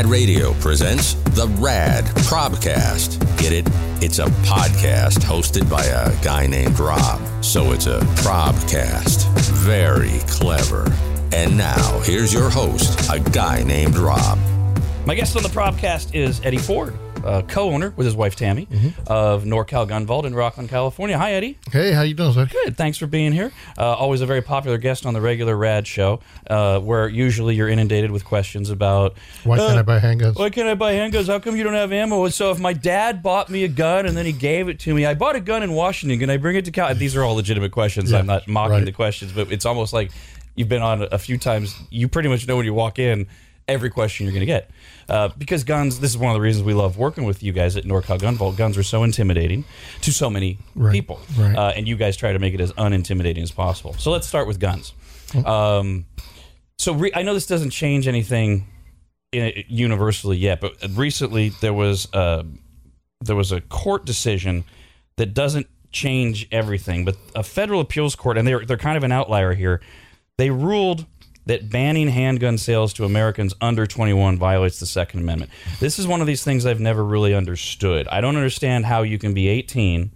Rad Radio presents the Rad Probcast. Get it? It's a podcast hosted by a guy named Rob. So it's a Probcast. Very clever. And now, here's your host, a guy named Rob. My guest on the Probcast is Eddie Ford, uh, co-owner with his wife Tammy of NorCal Gun Vault in Rocklin, California. Hi, Eddie. Hey, how you doing, sir? Good. Thanks for being here. Uh, always a very popular guest on the regular Rad show, uh, where usually you're inundated with questions about Why can't uh, I buy handguns? Why can't I buy handguns? How come you don't have ammo? So if my dad bought me a gun and then he gave it to me, I bought a gun in Washington. Can I bring it to Cal? These are all legitimate questions. Yeah, I'm not mocking right. the questions, but it's almost like you've been on a few times. You pretty much know when you walk in every question you're going to get. Uh, because guns, this is one of the reasons we love working with you guys at NorCal Gun Vault. Guns are so intimidating to so many Right, people. right. Uh, and you guys try to make it as unintimidating as possible. So let's start with guns. Um, so re- I know this doesn't change anything in, universally yet, but recently there was a, there was a court decision that doesn't change everything, but a federal appeals court, and they're they're kind of an outlier here. They ruled that banning handgun sales to Americans under 21 violates the Second Amendment. This is one of these things I've never really understood. I don't understand how you can be 18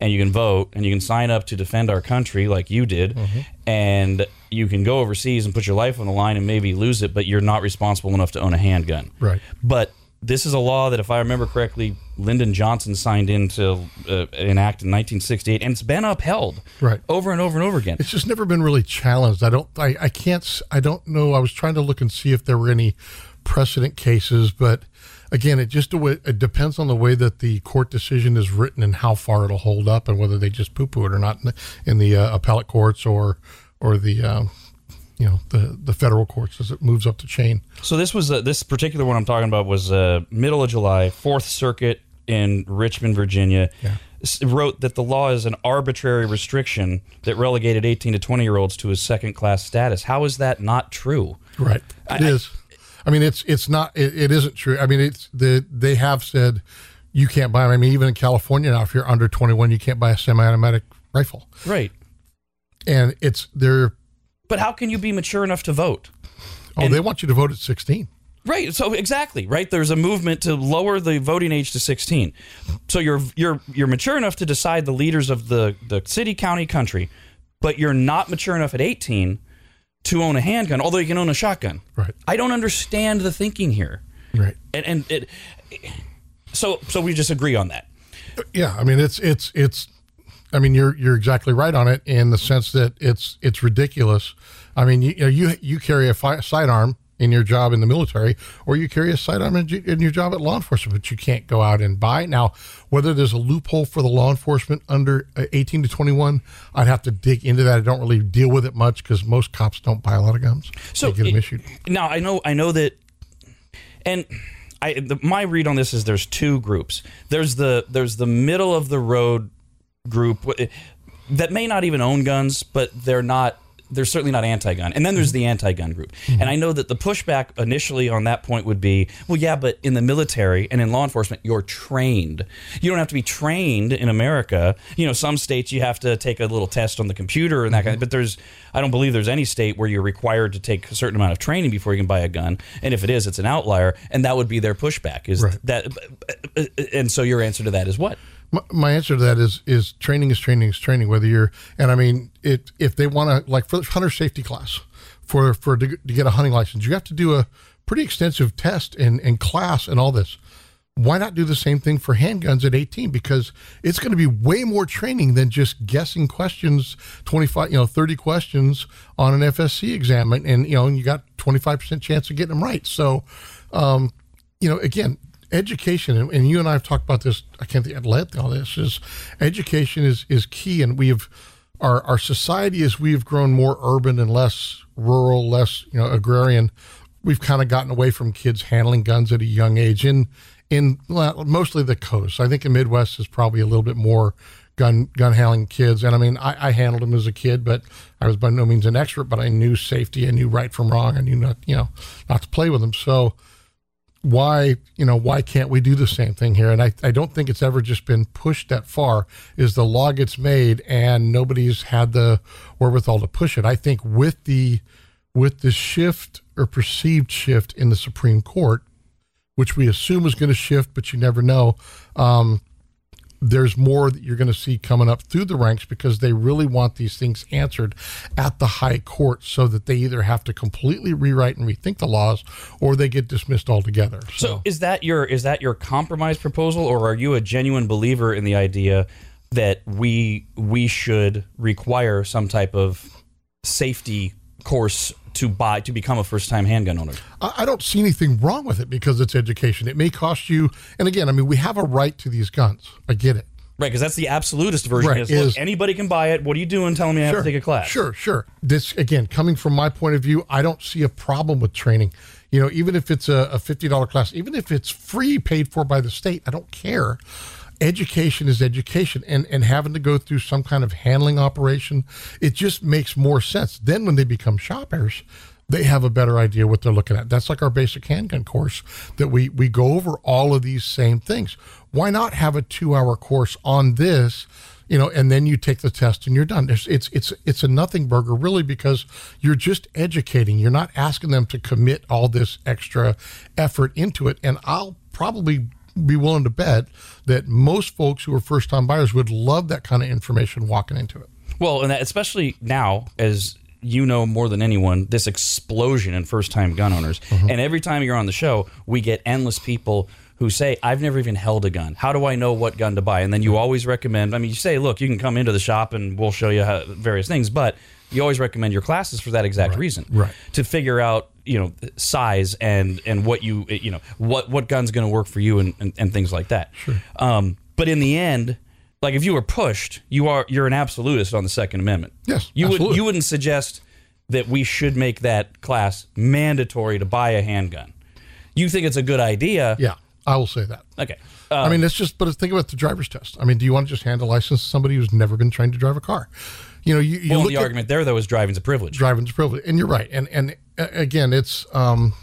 and you can vote and you can sign up to defend our country like you did mm-hmm. and you can go overseas and put your life on the line and maybe lose it but you're not responsible enough to own a handgun Right. but this is a law that if i remember correctly lyndon johnson signed into uh, an act in 1968 and it's been upheld Right. over and over and over again It's just never been really challenged. I don't. I, I can't. I don't know. I was trying to look and see if there were any precedent cases, but again, it just it depends on the way that the court decision is written and how far it'll hold up, and whether they just poo poo it or not in the, in the uh, appellate courts or or the uh, you know the the federal courts as it moves up the chain. So this was uh, this particular one I'm talking about was uh, middle of July, Fourth Circuit in Richmond, Virginia. s- Wrote that the law is an arbitrary restriction that relegated 18 to 20 year olds to a second class status. How is that not true? Right. It is. I, mean, it's it's not. It, it isn't true. I mean, it's the they have said you can't buy. I mean, even in California now, if you're under 21, you can't buy a semi-automatic rifle, Right. and it's they're But how can you be mature enough to vote? oh they want you to vote at 16. Right. So exactly, right? There's a movement to lower the voting age to 16. So you're you're you're mature enough to decide the leaders of the the city, county, country, but you're not mature enough at 18 to own a handgun, although you can own a shotgun. Right. I don't understand the thinking here. Right. And and it so so we just agree on that. Uh, yeah. I mean, it's it's it's. I mean, you're you're exactly right on it in the sense that it's it's ridiculous. I mean, you you know, you, you carry a fi- sidearm in your job in the military, or you carry a sidearm in, in your job at law enforcement, but you can't go out and buy. Now, whether there's a loophole for the law enforcement under uh, 18 to 21, I'd have to dig into that. I don't really deal with it much because most cops don't buy a lot of guns. So they get them it- issued. Now I know I know that, and I the, my read on this is there's two groups. There's the there's the middle of the road group eh, that may not even own guns, but they're not. They're certainly not anti-gun, and then there's the anti-gun group. Mm-hmm. And I know that the pushback initially on that point would be, well, yeah, but in the military and in law enforcement, you're trained. You don't have to be trained in America. You know, some states you have to take a little test on the computer and that kind of. Mm-hmm. But there's, I don't believe there's any state where you're required to take a certain amount of training before you can buy a gun. And if it is, it's an outlier, and that would be their pushback. Is Right. that? Eh, eh, and so your answer to that is what? My, answer to that is is training is training is training. Whether you're and I mean it if they want to like for hunter safety class for for to, to get a hunting license, you have to do a pretty extensive test and and class and all this. Why not do the same thing for handguns at 18? Because it's going to be way more training than just guessing questions, 25, you know, 30 questions on an FSC exam. And, you know, you got 25% chance of getting them right. So, um, you know, again, education, and, and you and I have talked about this. I can't think at length. All this is education is is key, and we have our our society as we have grown more urban and less rural, less you know agrarian. We've kind of gotten away from kids handling guns at a young age in in mostly the coast. I think the Midwest is probably a little bit more gun gun handling kids. And I mean, I, I handled them as a kid, but I was by no means an expert. But I knew safety, I knew right from wrong, I knew not you know not to play with them. So why you know why can't we do the same thing here and I, I don't think it's ever just been pushed that far is the law gets made and nobody's had the wherewithal to push it i think with the with the shift or perceived shift in the supreme court which we assume is going to shift, but you never know. Um, there's more that you're going to see coming up through the ranks because they really want these things answered at the high court so that they either have to completely rewrite and rethink the laws or they get dismissed altogether. So, so is that your is that your compromise proposal or are you a genuine believer in the idea that we we should require some type of safety course to buy to become a first time handgun owner. I don't see anything wrong with it because it's education. It may cost you, and again, I mean, we have a right to these guns. I get it. Right, because that's the absolutist version. Right, is, is, anybody can buy it. What are you doing telling me I have to take a class? Sure, sure. This again, coming from my point of view, I don't see a problem with training. You know, even if it's a, a fifty dollar class, even if it's free, paid for by the state, I don't care education is education and, and having to go through some kind of handling operation, it just makes more sense. Then when they become shoppers, they have a better idea what they're looking at. That's like our basic handgun course that we, we go over all of these same things. Why not have a two hour course on this? You know, and then you take the test and you're done. It's, it's it's it's a nothing burger really because you're just educating. You're not asking them to commit all this extra effort into it. And I'll probably be willing to bet that most folks who are first time buyers would love that kind of information walking into it. Well, and that, especially now, as you know more than anyone, this explosion in first time gun owners. Mm-hmm. And every time you're on the show, we get endless people who say, I've never even held a gun. How do I know what gun to buy? And then you always recommend, I mean, you say, look, you can come into the shop and we'll show you how, various things, but you always recommend your classes for that exact right. reason. Right. To figure out you know size and and what you you know what what gun's going to work for you and, and, and things like that. Sure. Um, but in the end, like if you were pushed, you are you're an absolutist on the Second Amendment. Yes, you absolutely. would you wouldn't suggest that we should make that class mandatory to buy a handgun. You think it's a good idea? Yeah, I will say that. Okay. Um, I mean, it's just, but think about the driver's test. I mean, do you want to just hand a license to somebody who's never been trained to drive a car? You know, you, you well, the argument there though is driving's a privilege. Driving's a privilege, and you're right. And and again, it's um,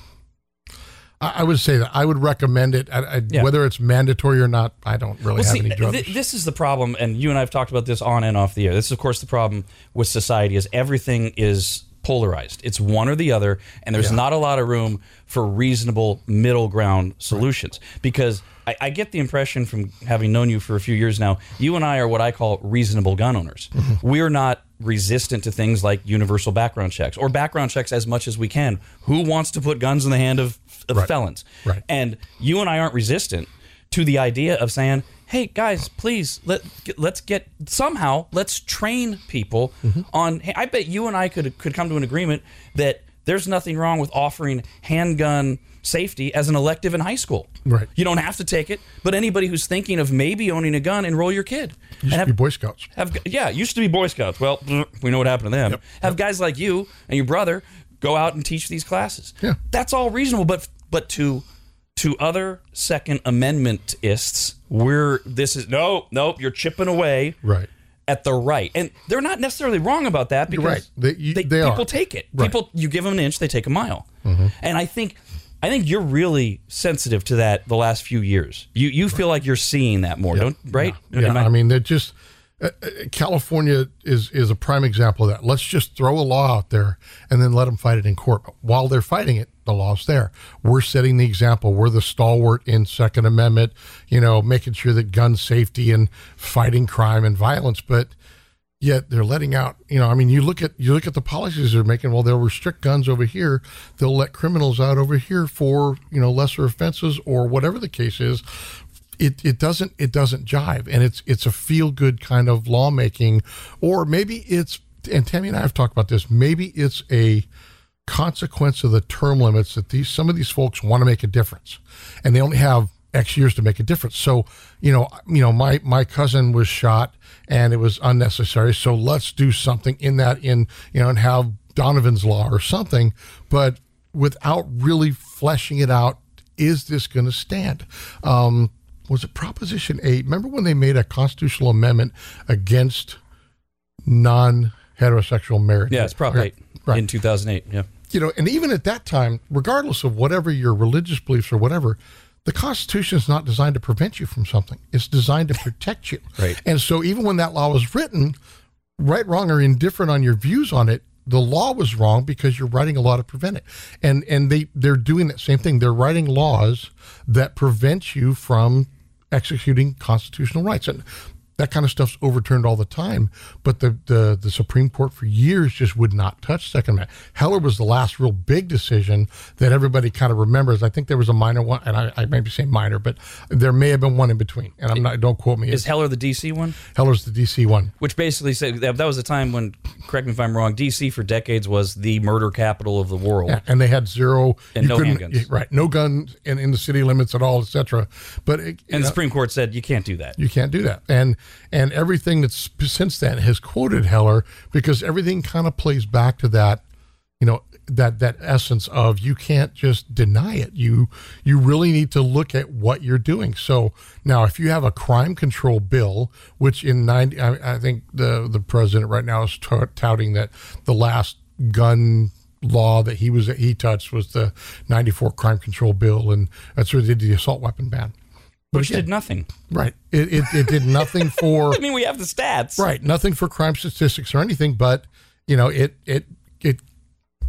I, would say that I would recommend it. I, I, yeah. Whether it's mandatory or not, I don't really well, have see, any drugs. Th- this is the problem, and you and I have talked about this on and off the air. This is, of course, the problem with society: is everything is polarized. It's one or the other, and there's yeah. not a lot of room for reasonable middle ground solutions. Right. Because I, I, get the impression from having known you for a few years now, you and I are what I call reasonable gun owners. Mm-hmm. We're not resistant to things like universal background checks or background checks as much as we can. Who wants to put guns in the hand of, of right. felons? Right. And you and I aren't resistant to the idea of saying, "Hey guys, please let let's get somehow let's train people mm-hmm. on." Hey, I bet you and I could could come to an agreement that there's nothing wrong with offering handgun safety as an elective in high school. Right. You don't have to take it, but anybody who's thinking of maybe owning a gun, enroll your kid. Used have, to be Boy Scouts. Have, yeah, used to be Boy Scouts. Well, we know what happened to them. Yep. Have yep. guys like you and your brother go out and teach these classes. Yeah. That's all reasonable, but but to to other Second Amendmentists, we're this is no, nope, you're chipping away. Right at the right, and they're not necessarily wrong about that because right. they, you, they, they people are. take it. Right. People, you give them an inch, they take a mile, mm-hmm. and I think I think you're really sensitive to that the last few years. You you feel like you're seeing that more, don't right? Yeah, yeah. I, I mean, it just uh, uh, California is is a prime example of that. Let's just throw a law out there and then let them fight it in court. But while they're fighting it, the law's there. We're setting the example. We're the stalwart in Second Amendment, you know, making sure that gun safety and fighting crime and violence. But yet they're letting out you know i mean you look at you look at the policies they're making well they'll restrict guns over here they'll let criminals out over here for you know lesser offenses or whatever the case is it, it doesn't it doesn't jive and it's it's a feel good kind of lawmaking or maybe it's and Tammy and I have talked about this maybe it's a consequence of the term limits that these some of these folks want to make a difference and they only have X years to make a difference. So, you know, you know, my my cousin was shot and it was unnecessary. So let's do something in that in you know and have Donovan's law or something, but without really fleshing it out. Is this going to stand? Um, was it Proposition Eight? Remember when they made a constitutional amendment against non heterosexual marriage? Yeah, it's Prop okay. 8 right. in 2008. Yeah. You know, and even at that time, regardless of whatever your religious beliefs or whatever, the Constitution is not designed to prevent you from something. It's designed to protect you. right. And so even when that law was written, right, wrong, or indifferent on your views on it, the law was wrong because you're writing a law to prevent it. And and they they're doing that same thing. They're writing laws that prevent you from executing constitutional rights. And that kind of stuff's overturned all the time. But the, the, the Supreme Court for years just would not touch Second Amendment. Heller was the last real big decision that everybody kind of remembers. I think there was a minor one, and I, I may be saying minor, but there may have been one in between. And I'm not, don't quote me. Is Heller the DC one? Heller's the DC one. Which basically said that, that was a time when, correct me if I'm wrong, DC for decades was the murder capital of the world. Yeah, and they had zero And no handguns. right? No guns in, in the city limits at all, etc. But it, And the Supreme Court said you can't do that. You can't do that. And and everything that's since then has quoted Heller because everything kind of plays back to that, you know, that that essence of you can't just deny it. You you really need to look at what you're doing. So now, if you have a crime control bill, which in ninety, I, I think the the president right now is tout- touting that the last gun law that he was he touched was the 94 crime control bill and that's where they did the assault weapon ban Which did nothing. Right. It, it, it did nothing for I mean, we have the stats. right, nothing for crime statistics or anything, but you know, it it it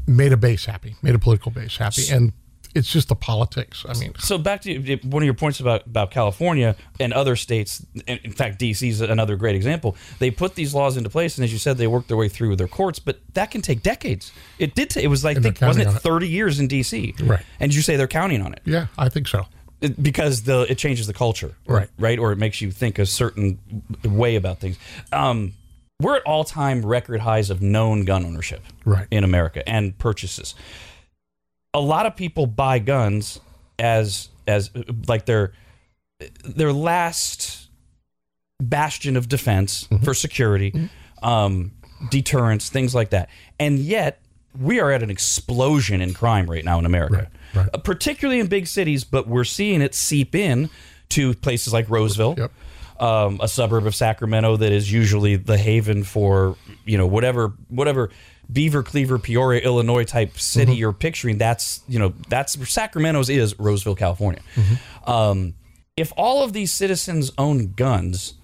made a base happy, made a political base happy, and it's just the politics. I mean, So back to one of your points about, about California and other states. In fact, DC is another great example. They put these laws into place, and as you said, they worked their way through their courts. But that can take decades. It did. ta- it was like think, wasn't it on it. thirty years in DC? Right. And you say they're counting on it yeah, I think so. It- because the it changes the culture, Right. Right, or it makes you think a certain way about things. Um, we're at all time record highs of known gun ownership Right. in America and purchases. A lot of people buy guns as as like their their last bastion of defense Mm-hmm. for security, um, deterrence, things like that. And yet, we are at an explosion in crime right now in America, Right, right. Uh, particularly in big cities. But we're seeing it seep in to places like Roseville, Yep. um, a suburb of Sacramento that is usually the haven for you know whatever whatever Beaver, Cleaver, Peoria, Illinois type city you're picturing. That's you know that's Sacramento's is Roseville, California. Um, if all of these citizens own guns,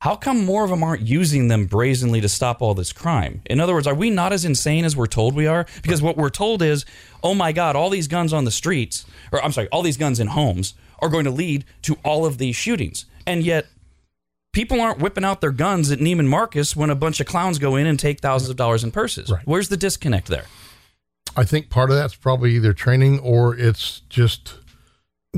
how come more of them aren't using them brazenly to stop all this crime? In other words, are we not as insane as we're told we are? Because what we're told is, oh my God, all these guns on the streets, or I'm sorry, all these guns in homes are going to lead to all of these shootings. And yet, people aren't whipping out their guns at Neiman Marcus when a bunch of clowns go in and take thousands of dollars in purses. Right. Where's the disconnect there? I think part of that's probably either training or it's just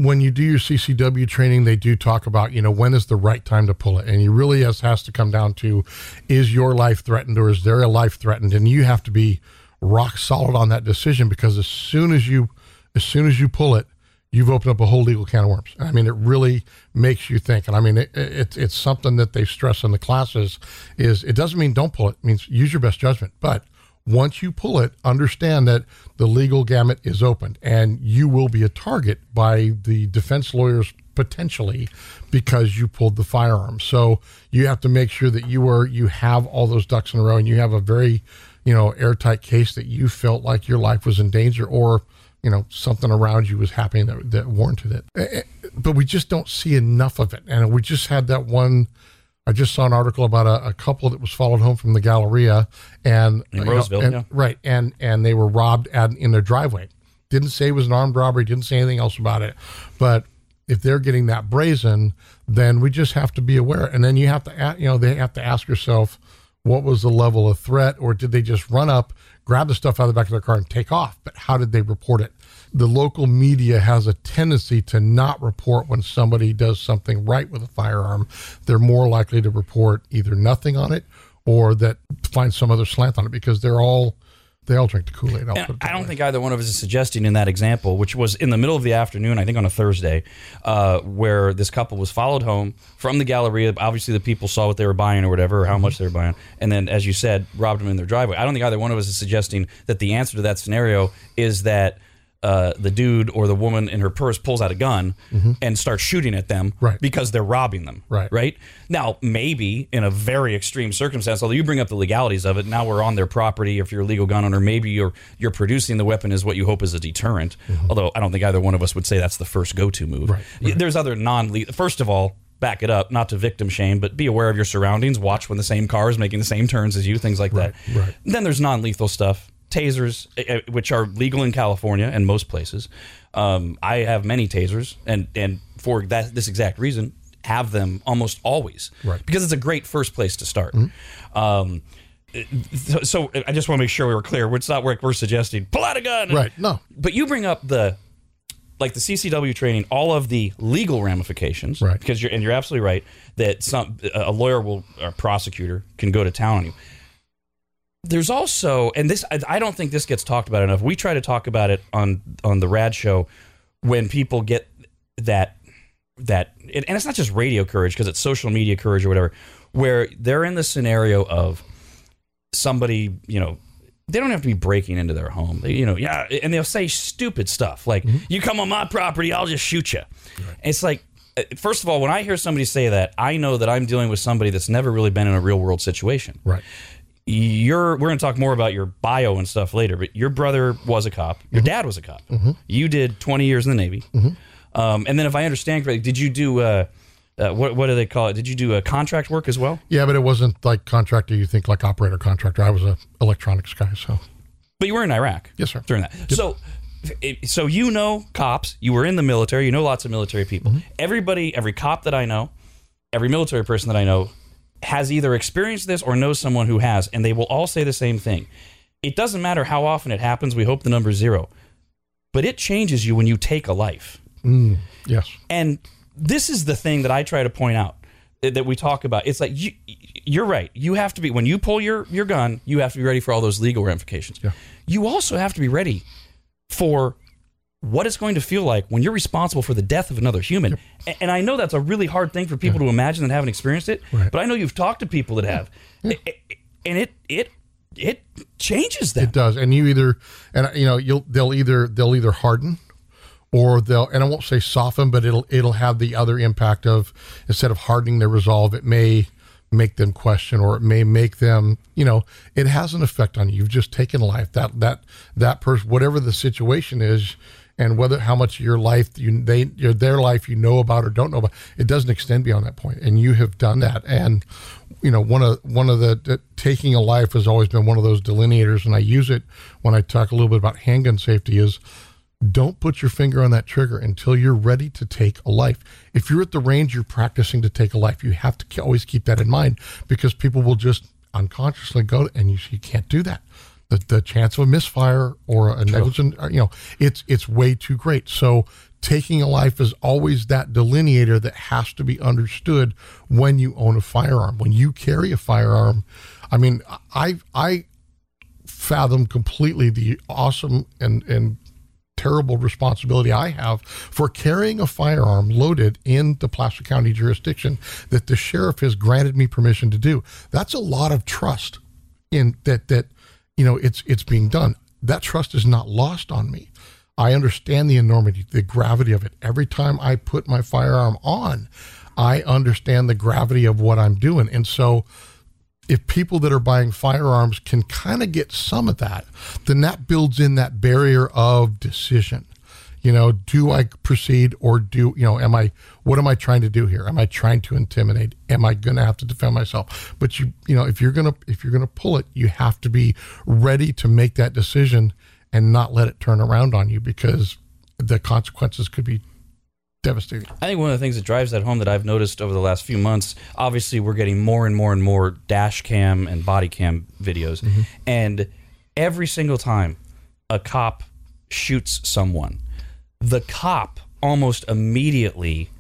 when you do your CCW training, they do talk about, you know, when is the right time to pull it. And you really has, has to come down to is your life threatened or is there a life threatened? And you have to be rock solid on that decision because as soon as you as soon as you pull it, you've opened up a whole legal can of worms. I mean, it really makes you think. And I mean, it, it, it's something that they stress in the classes is it doesn't mean don't pull it. It means use your best judgment. But once you pull it, understand that the legal gamut is opened and you will be a target by the defense lawyers potentially because you pulled the firearm. So you have to make sure that you are you have all those ducks in a row and you have a very, you know, airtight case that you felt like your life was in danger or you know something around you was happening that, that warranted it Eh, eh, but we just don't see enough of it and we just had that one i just saw an article about a, a couple that was followed home from the galleria and In know, Roseville, and- yeah. right and and they were robbed at, in their driveway. Didn't say it was an armed robbery didn't say anything else about it. But if they're getting that brazen then we just have to be aware. And then you have to you know they have to ask yourself what was the level of threat? Or did they just run up grab the stuff out of the back of their car and take off? But how did they report it the local media has a tendency to not report when somebody does something right with a firearm they're more likely to report either nothing on it or that find some other slant on it because they're all they all drink the kool-aid I'll And put it I don't way. think either one of us is suggesting in that example, which was in the middle of the afternoon, I think on a Thursday, uh, where this couple was followed home from the Galleria. Obviously, the people saw what they were buying or whatever, or how much they were buying, and then, as you said, robbed them in their driveway. I don't think either one of us is suggesting that the answer to that scenario is that. Uh, the dude or the woman in her purse pulls out a gun and starts shooting at them Mm-hmm. Right. because they're robbing them. Right. Right. Now, maybe in a very extreme circumstance, although you bring up the legalities of it, now we're on their property. If you're a legal gun owner, maybe you're you're producing the weapon is what you hope is a deterrent. Although I don't think either one of us would say that's the first go-to move. Mm-hmm. Right, There's other non. First of all, back it up, not to victim shame, but be aware of your surroundings. Watch when the same car is making the same turns as you, things like that. right. Then there's non-lethal stuff, tasers, eh, eh, which are legal in California and most places. Um, I have many tasers, and and for that this exact reason, have them almost always, Right. Because it's a great first place to start. Um, so, so I just want to make sure we were clear. It's not like we're suggesting pull out a gun, Right. No. but you bring up the like the CCW training, all of the legal ramifications, Right. Because you're and you're absolutely right that some a lawyer will or prosecutor can go to town on you. There's also, and this I, I don't think this gets talked about enough. We try to talk about it on on the Rad Show when people get that that, and it's not just radio courage because it's social media courage or whatever, where they're in the scenario of somebody, you know, they don't have to be breaking into their home. They, you know, yeah, and they'll say stupid stuff like, "You come on my property, I'll just shoot you." It's like, uh, first of all, when I hear somebody say that, I know that I'm dealing with somebody that's never really been in a real world situation. Right. You're, we're going to talk more about your bio and stuff later, but your brother was a cop. Your dad was a cop. You did 20 years in the Navy. Um, and then, if I understand correctly, did you do uh, uh, what? What do they call it? Did you do a contract work as well? Yeah, but it wasn't like contractor. You think like operator contractor. I was a electronics guy. So But you were in Iraq. Yes, sir. During that. So so you know cops, you were in the military, you know lots of military people. Everybody, every cop that I know, every military person that I know has either experienced this or knows someone who has, and they will all say the same thing. It doesn't matter how often it happens, we hope the number's zero. But it changes you when you take a life. Mm, yes. And this is the thing that I try to point out that that we talk about. It's like you, you're right. You have to be when you pull your your gun. You have to be ready for all those legal ramifications. Yeah. You also have to be ready for what it's going to feel like when you're responsible for the death of another human. A- And I know that's a really hard thing for people to imagine that haven't experienced it. Right. But I know you've talked to people that have, a- and it it it changes them. It does, and you either, and you know, you'll they'll either they'll either harden, or they'll, and I won't say soften, but it'll it'll have the other impact of instead of hardening their resolve, it may make them question, or it may make them, you know, it has an effect on you. You've just taken life that that that person, whatever the situation is. And whether how much your life you they your their life you know about or don't know about, it doesn't extend beyond that point. And you have done that. And you know one of one of the, the taking a life has always been one of those delineators and i use it when i talk a little bit about handgun safety is don't put your finger on that trigger until you're ready to take a life if you're at the range you're practicing to take a life you have to always keep that in mind because people will just unconsciously go and you, you can't do that the, the chance of a misfire or a negligent uh, you know it's it's way too great. So taking a life is always that delineator that has to be understood when you own a firearm. When you carry a firearm i mean i i fathom completely the awesome and and terrible responsibility I have for carrying a firearm loaded in the Placer County jurisdiction that the sheriff has granted me permission to do. That's a lot of trust in that that you know it's it's being done. That trust is not lost on me. I understand the enormity, the gravity of it. Every time I put my firearm on, I understand the gravity of what I'm doing. And so if people that are buying firearms can kind of get some of that, then that builds in that barrier of decision. You know, do I proceed or do, you know, am I, what am I trying to do here? Am I trying to intimidate? Am I going to have to defend myself? But you, you know, if you're going to, if you're going to pull it, you have to be ready to make that decision and not let it turn around on you because the consequences could be devastating. I think one of the things that drives that home that I've noticed over the last few months, obviously, we're getting more and more and more dash cam and body cam videos. Mm-hmm. And every single time a cop shoots someone, the cop almost immediately,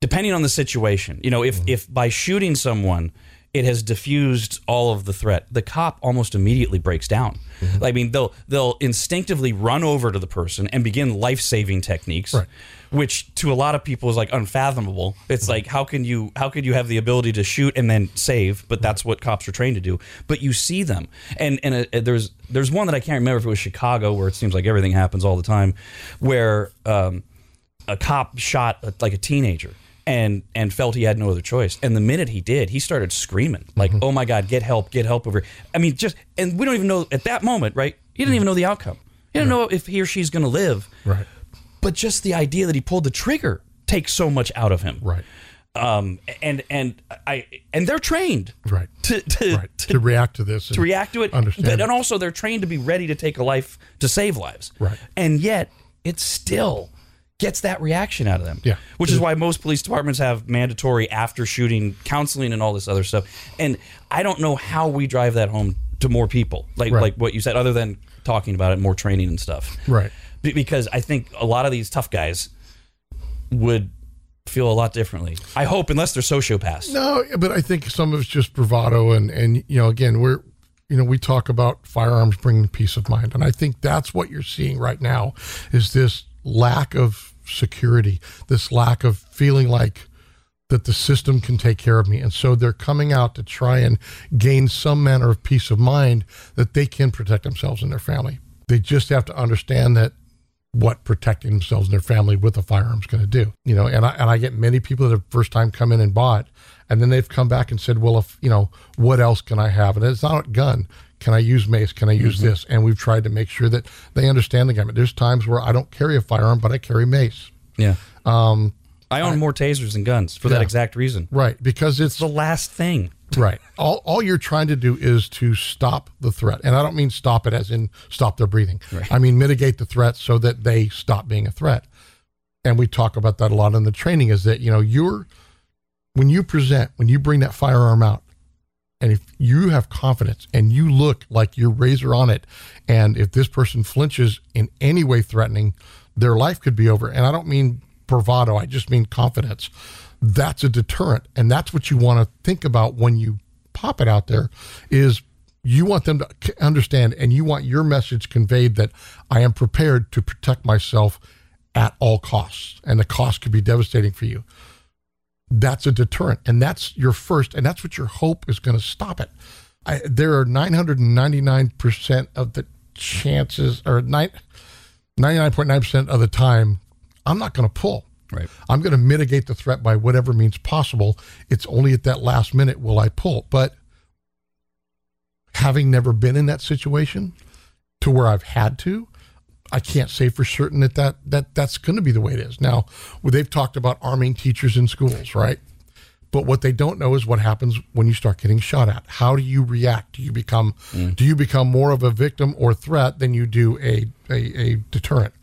depending on the situation, you know, if, mm-hmm. if by shooting someone, it has diffused all of the threat. The cop almost immediately breaks down. Mm-hmm. I mean, they'll they'll instinctively run over to the person and begin life saving techniques, Right. Which to a lot of people is like unfathomable. It's like how can you how could you have the ability to shoot and then save? But that's what cops are trained to do. But you see them, and and uh, there's there's one that I can't remember if it was Chicago where it seems like everything happens all the time, where um, a cop shot a, like a teenager and and felt he had no other choice and the minute he did he started screaming like oh my god get help get help over here." i mean just and we don't even know at that moment right he didn't even know the outcome he didn't know if he or she's going to live Right. But just the idea that he pulled the trigger takes so much out of him Right. Um, and and I and they're trained Right. to to, Right. to, To, react to this. to react to it. Understand. But, it. and also they're trained to be ready to take a life to save lives. Right. And yet it still gets that reaction out of them. Yeah. Which is why most police departments have mandatory after shooting counseling and all this other stuff. And I don't know how we drive that home to more people. Like Right. like what you said, other than talking about it, more training and stuff. Right. Be- Because I think a lot of these tough guys would feel a lot differently. I hope, unless they're sociopaths. No, but I think some of it's just bravado, and and you know, again, we're you know we talk about firearms bringing peace of mind, and I think that's what you're seeing right now is this lack of security, this lack of feeling like that the system can take care of me, and so they're coming out to try and gain some manner of peace of mind that they can protect themselves and their family. They just have to understand that what protecting themselves and their family with a firearm is going to do. You know, and I, and I get many people that have first time come in and bought, and then they've come back and said, well, if, you know, what else can I have? And it's not a gun. Can I use mace? Can I use this? And we've tried to make sure that they understand the gamut. There's times where I don't carry a firearm, but I carry mace. Yeah. Um, I own more tasers than guns for that exact reason. Right. Because it's The last thing. Right. All, all you're trying to do is to stop the threat. And I don't mean stop it as in stop their breathing. Right. I mean mitigate the threat so that they stop being a threat. And we talk about that a lot in the training is that, you know, you're, when you present, when you bring that firearm out, and if you have confidence and you look like you're razor on it, and if this person flinches in any way threatening, their life could be over. And I don't mean bravado, I just mean confidence. That's a deterrent. And that's what you want to think about when you pop it out there is you want them to understand and you want your message conveyed that I am prepared to protect myself at all costs. And the cost could be devastating for you that's a deterrent and that's your first and that's what your hope is going to stop it I, there are 999% of the chances or nine, 99.9% of the time i'm not going to pull Right. i'm going to mitigate the threat by whatever means possible it's only at that last minute will i pull but having never been in that situation to where i've had to I can't say for certain that, that, that that's going to be the way it is. Now, they've talked about arming teachers in schools, right? But what they don't know is what happens when you start getting shot at. How do you react? Do you become mm. do you become more of a victim or threat than you do a a, a deterrent?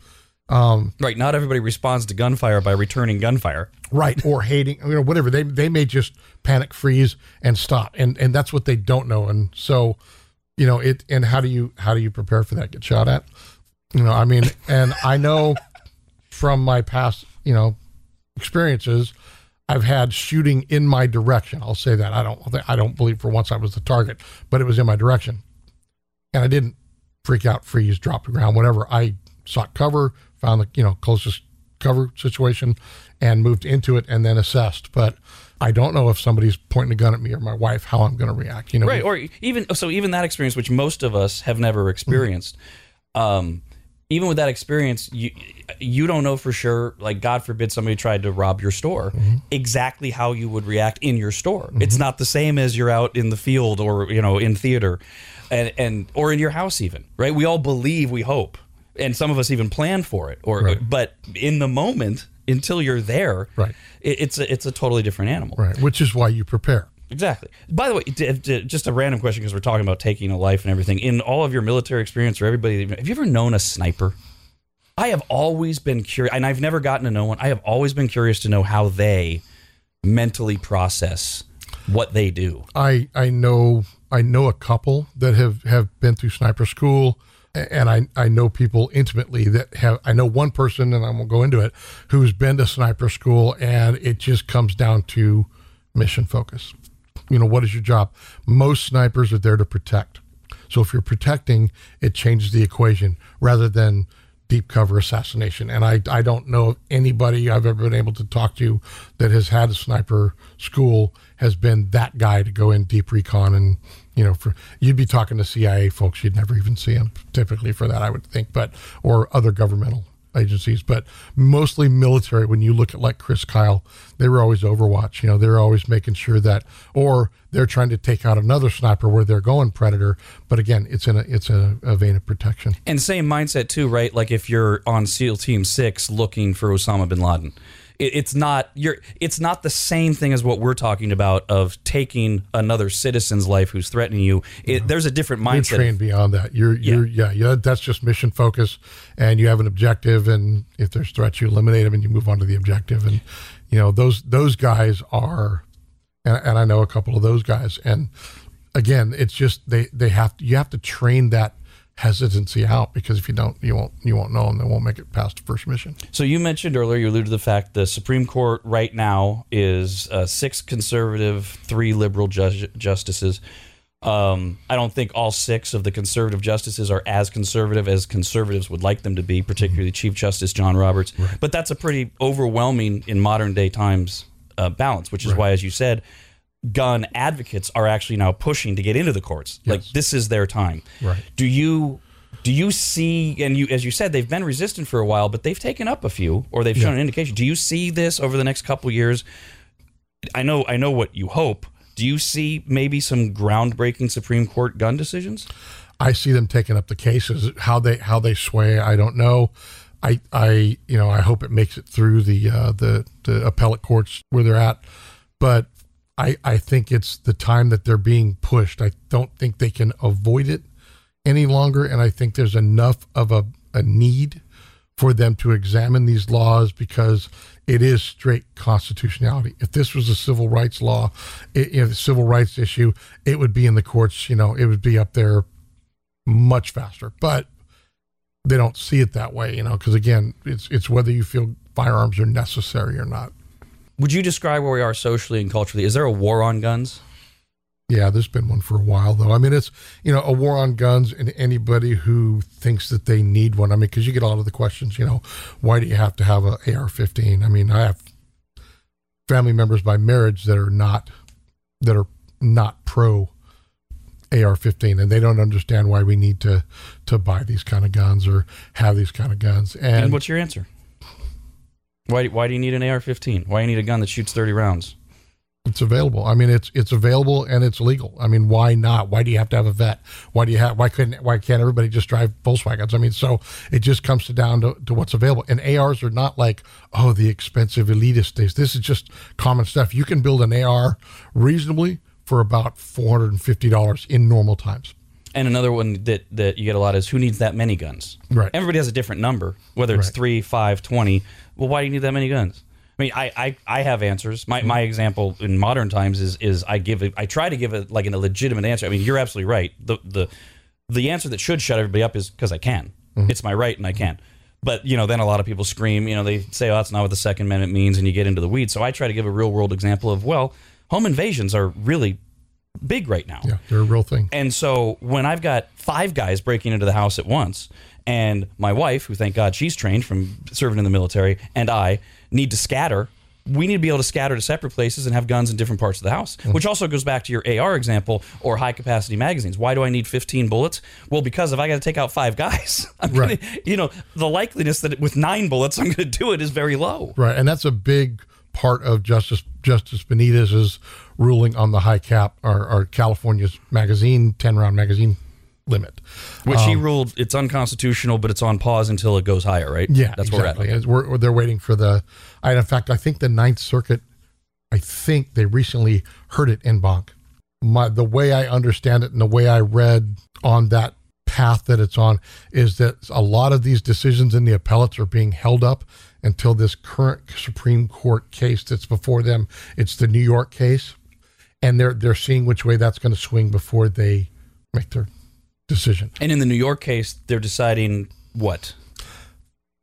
Um, right. Not everybody responds to gunfire by returning gunfire. right or hating you know whatever. They they may just panic freeze and stop and and that's what they don't know and so you know it and how do you how do you prepare for that? Get shot at? You know i mean and i know from my past you know experiences i've had shooting in my direction. I'll say that. I don't i don't believe for once i was the target but it was in my direction. And i didn't freak out freeze drop to the ground whatever. I sought cover found the you know closest cover situation and moved into it and then assessed but i don't know if somebody's pointing a gun at me or my wife how i'm going to react you know Right. Or even so, even that experience, which most of us have never mm-hmm. experienced. Um, even with that experience, you you don't know for sure. Like God forbid somebody tried to rob your store, mm-hmm. exactly how you would react in your store. Mm-hmm. It's not the same as you're out in the field or you know in theater, and and or in your house even. Right. We all believe, we hope, and some of us even plan for it. Or Right. but in the moment, until you're there, Right. it, it's a, it's a totally different animal. right which is why you prepare Exactly. By the way, d- d- just a random question because we're talking about taking a life and everything. In all of your military experience, or everybody, have you ever known a sniper? I have always been curious, and I've never gotten to know one. I have always been curious to know how they mentally process what they do. I I know I know a couple that have have been through sniper school, and I I know people intimately that have. I know one person, and I won't go into it, who's been to sniper school, and it just comes down to mission focus. You know, what is your job? Most snipers are there to protect. So if you're protecting, it changes the equation rather than deep cover assassination. And I, I don't know of anybody I've ever been able to talk to that has had a sniper school has been that guy to go in deep recon and you know for you'd be talking to CIA folks you'd never even see them typically for that I would think but or other governmental agencies but mostly military when you look at like Chris Kyle they were always overwatch you know they're always making sure that or they're trying to take out another sniper where they're going predator but again it's in a it's a, a vein of protection And same mindset too, right? Like if you're on SEAL Team Six looking for Osama bin Laden, it, it's not you're it's not the same thing as what we're talking about of taking another citizen's life who's threatening you. It, there's a different You're mindset. trained beyond that. You're you're yeah. yeah that's just mission focus, and you have an objective. And if there's threats, you eliminate them, and you move on to the objective. And you know those those guys are, and, and I know a couple of those guys. And again, it's just they they have you have to train that hesitancy out because if you don't, you won't you won't know them. They won't make it past the first mission. So you mentioned earlier, you alluded to the fact the Supreme Court right now is uh, six conservative, three liberal ju- justices. Um, I don't think all six of the conservative justices are as conservative as conservatives would like them to be, particularly Chief Justice John Roberts. But that's a pretty overwhelming in modern day times uh, balance, which is why, as you said, gun advocates are actually now pushing to get into the courts. Like this is their time. Right. Do you do you see and you as you said they've been resistant for a while, but they've taken up a few or they've shown an indication. Do you see this over the next couple years? I know I know what you hope. Do you see maybe some groundbreaking Supreme Court gun decisions? I see them taking up the cases. How they how they sway, I don't know. I I you know I hope it makes it through the uh, the the appellate courts where they're at, but I I think it's the time that they're being pushed. I don't think they can avoid it any longer, and I think there's enough of a a need for them to examine these laws because it is straight constitutionality. If this was a civil rights law, it, civil rights issue, it would be in the courts. You know, it would be up there much faster. But they don't see it that way. You know, because again, it's it's whether you feel firearms are necessary or not. Would you describe where we are socially and culturally? Is there a war on guns? Yeah, there's been one for a while though. I mean, it's you know a war on guns, and anybody who thinks that they need one. I mean, because you get a lot of the questions. You know, why do you have to have a AR-15? I mean, I have family members by marriage that are not that are not pro AR-15, and they don't understand why we need to to buy these kind of guns or have these kind of guns. And, And, what's your answer? Why, why do you need an AR-15? Why do you need a gun that shoots 30 rounds? It's available. I mean, it's it's available and it's legal. I mean, why not? Why do you have to have a vet? Why do you have? Why couldn't? Why can't everybody just drive Volkswagens? I mean, so it just comes to down to, to what's available. And ARs are not like oh the expensive elitist days. This is just common stuff. You can build an AR reasonably for about four hundred and fifty dollars in normal times. And another one that, that you get a lot is who needs that many guns? Right. Everybody has a different number, whether it's Right. three, five, twenty. Well, why do you need that many guns? I mean, I, I, I have answers. My, my example in modern times is is I give it, I try to give it like a legitimate answer. I mean, you're absolutely right. The the the answer that should shut everybody up is because I can. Mm-hmm. It's my right and I can. But you know, then a lot of people scream. You know, they say, "Oh, that's not what the Second Amendment means," and you get into the weeds. So I try to give a real world example of well, home invasions are really big right now. Yeah, they're a real thing. And so when I've got five guys breaking into the house at once, and my wife, who thank God she's trained from serving in the military, and I need to scatter, we need to be able to scatter to separate places and have guns in different parts of the house. Mm-hmm. Which also goes back to your AR example or high capacity magazines. Why do I need 15 bullets? Well, because if I got to take out five guys, I'm Right. gonna, you know, the likeliness that with nine bullets I'm going to do it is very low. Right, and that's a big part of Justice Justice Benitez's ruling on the high cap or, or California's magazine ten round magazine limit. Which he um, ruled it's unconstitutional, but it's on pause until it goes higher, right? Yeah, that's exactly. where we're We're, they're waiting for the. I, in fact, I think the Ninth Circuit. I think they recently heard it en banc. My the way I understand it and the way I read on that path that it's on is that a lot of these decisions in the appellates are being held up until this current Supreme Court case that's before them. It's the New York case, and they're they're seeing which way that's going to swing before they make their decision. And in the New York case, they're deciding what?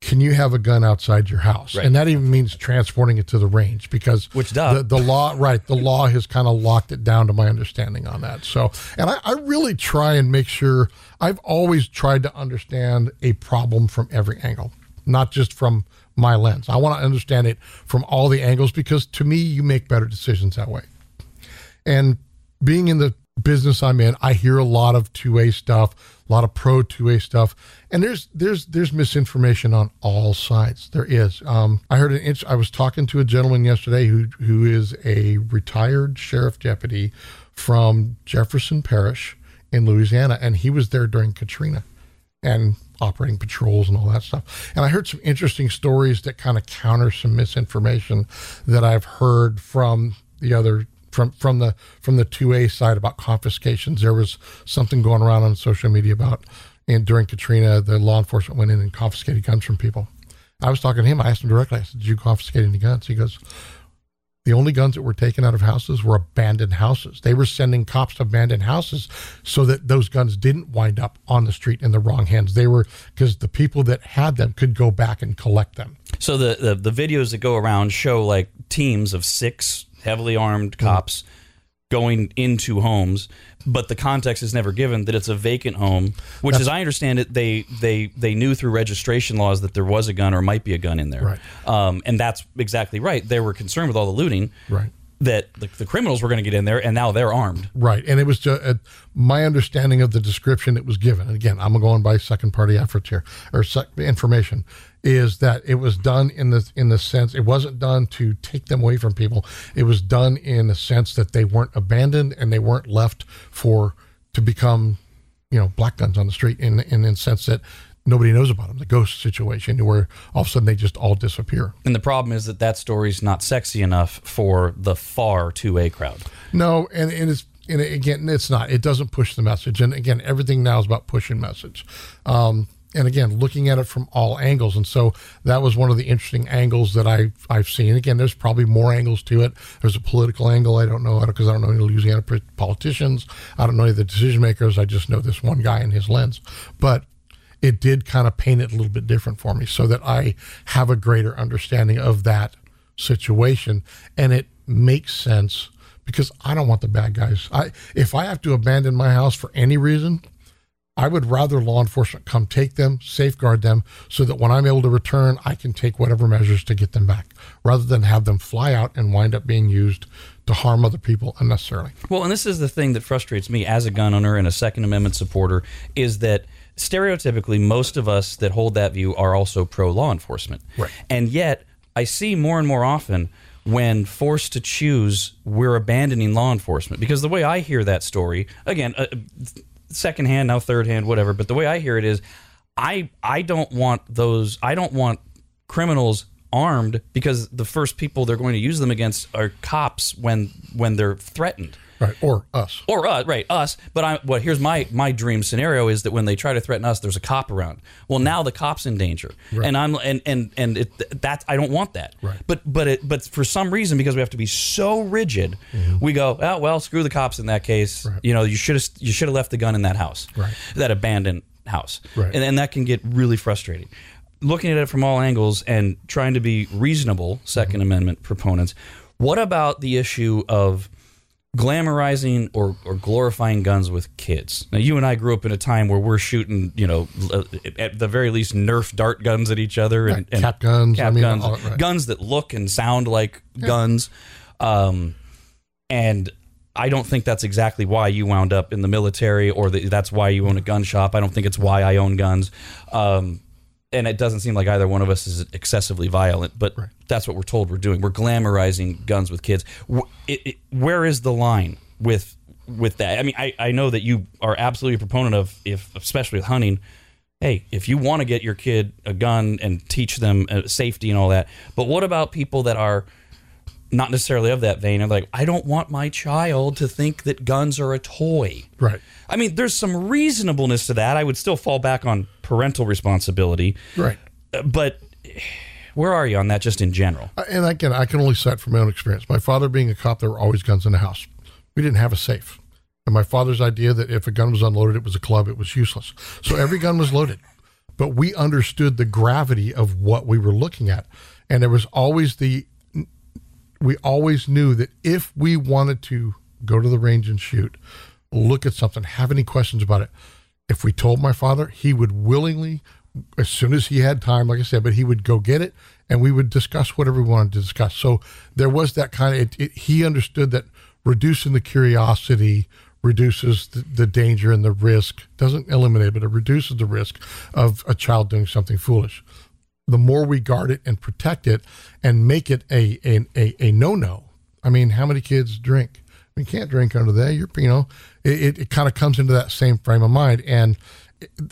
can you have a gun outside your house? Right. And that even means transporting it to the range because Which, does. the, the law, right? The law has kind of locked it down to my understanding on that. So, and I, I really try and make sure I've always tried to understand a problem from every angle, not just from my lens. I want to understand it from all the angles because to me, you make better decisions that way. And being in the business I'm in, I hear a lot of two way stuff, a lot of pro two way stuff, and there's there's there's misinformation on all sides. There is. Um, I heard an inch. I was talking to a gentleman yesterday who who is a retired sheriff deputy from Jefferson Parish in Louisiana, and he was there during Katrina. and operating patrols and all that stuff. And I heard some interesting stories that kind of counter some misinformation that I've heard from the other from from the from the 2A side about confiscations. There was something going around on social media about and during Katrina, the law enforcement went in and confiscated guns from people. I was talking to him. I asked him directly. I said, "Did you confiscate any guns?" He goes, "The only guns that were taken out of houses were abandoned houses. They were sending cops to abandoned houses so that those guns didn't wind up on the street in the wrong hands. They were because the people that had them could go back and collect them." So the, the the videos that go around show like teams of six heavily armed cops going into homes, but the context is never given that it's a vacant home, which, as I understand it, they they they knew through registration laws that there was a gun or might be a gun in there, Right. Um, and that's exactly right. They were concerned with all the looting, Right. That the, the criminals were going to get in there, and now they're armed. Right, and it was just uh, my understanding of the description that was given. And again, I'm going by second party efforts here or sec- information is that it was done in the in the sense it wasn't done to take them away from people. It was done in the sense that they weren't abandoned and they weren't left for to become, you know, black guns on the street. In in the sense that nobody knows about them, the ghost situation where all of a sudden they just all disappear. And the problem is that that story's not sexy enough for the far 2A crowd. No, and, and it's and again, it's not. It doesn't push the message. And again, everything now is about pushing message. Um, and again, looking at it from all angles. And so that was one of the interesting angles that I I've seen. Again, there's probably more angles to it. There's a political angle. I don't know because I don't know any Louisiana politicians. I don't know any of the decision makers. I just know this one guy and his lens. But it did kind of paint it a little bit different for me so that I have a greater understanding of that situation and it makes sense because I don't want the bad guys. I if I have to abandon my house for any reason, I would rather law enforcement come take them, safeguard them, so that when I'm able to return, I can take whatever measures to get them back, rather than have them fly out and wind up being used to harm other people unnecessarily. Well, and this is the thing that frustrates me as a gun owner and a Second Amendment supporter is that stereotypically most of us that hold that view are also pro law enforcement. Right. And yet I see more and more often when forced to choose, we're abandoning law enforcement. Because the way I hear that story, again, uh, second hand, now third hand, whatever, but the way I hear it is I I don't want those I don't want criminals armed because the first people they're going to use them against are cops when when they're threatened Right. Or us. or us, right, us. But I, what here's my my dream scenario is that when they try to threaten us, there's a cop around. Well, now the cop's in danger, and I'm and and and it, that I don't want that. Right. But but it but for some reason because we have to be so rigid, mm-hmm. we go, oh well, screw the cops in that case. You know, you should have you should have left the gun in that house, Right. that abandoned house, Right. and and that can get really frustrating. Looking at it from all angles and trying to be reasonable, 2nd mm-hmm. Amendment proponents. What about the issue of glamorizing or, or glorifying guns with kids. Now, you and I grew up in a time where we're shooting, you know, at the very least, Nerf dart guns at each other and, and Cap guns, cap I mean, guns, all- right. guns that look and sound like guns. Um, and I don't think that's exactly why you wound up in the military or that that's why you own a gun shop. I don't think it's why I own guns. Um, and it doesn't seem like either one of us is excessively violent, but that's what we're told we're doing. We're glamorizing guns with kids. It- it- where is the line with with that? I mean, I, I know that you are absolutely a proponent of if, especially with hunting. Hey, if you want to get your kid a gun and teach them uh, safety and all that, but what about people that are not necessarily of that vein? Of like, I don't want my child to think that guns are a toy. Right. I mean, there's some reasonableness to that. I would still fall back on parental responsibility. Right. Uh, But where are you on that just in general? Uh, And again, I can only cite from my own experience. My father being a cop, there were always guns in the house. We didn't have a safe. And my father's idea that if a gun was unloaded, it was a club, it was useless. So every gun was loaded. But we understood the gravity of what we were looking at. And there was always the, we always knew that if we wanted to go to the range and shoot, look at something, have any questions about it, if we told my father, he would willingly, as soon as he had time, like I said, but he would go get it and we would discuss whatever we wanted to discuss. So there was that kind of, it, it, he understood that reducing the curiosity reduces the, the danger and the risk, doesn't eliminate it, but it reduces the risk of a child doing something foolish the more we guard it and protect it and make it a a, a, a no no. I mean, how many kids drink? We can't drink under there. You're, you know, it, it, it kind of comes into that same frame of mind. And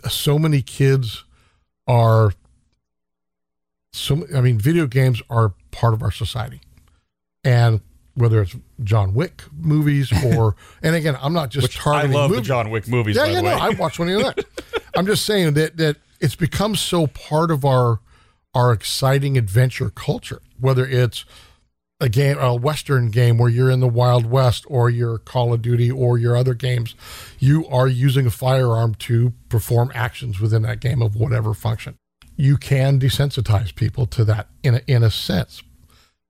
so many kids are so I mean video games are part of our society. And whether it's John Wick movies or and again, I'm not just Which I targeting love movies. the John Wick movies. Yeah, by yeah, the no. I watched one of that. I'm just saying that that it's become so part of our our exciting adventure culture. Whether it's a game, a Western game where you're in the Wild West, or your Call of Duty, or your other games, you are using a firearm to perform actions within that game of whatever function. You can desensitize people to that in a, in a sense.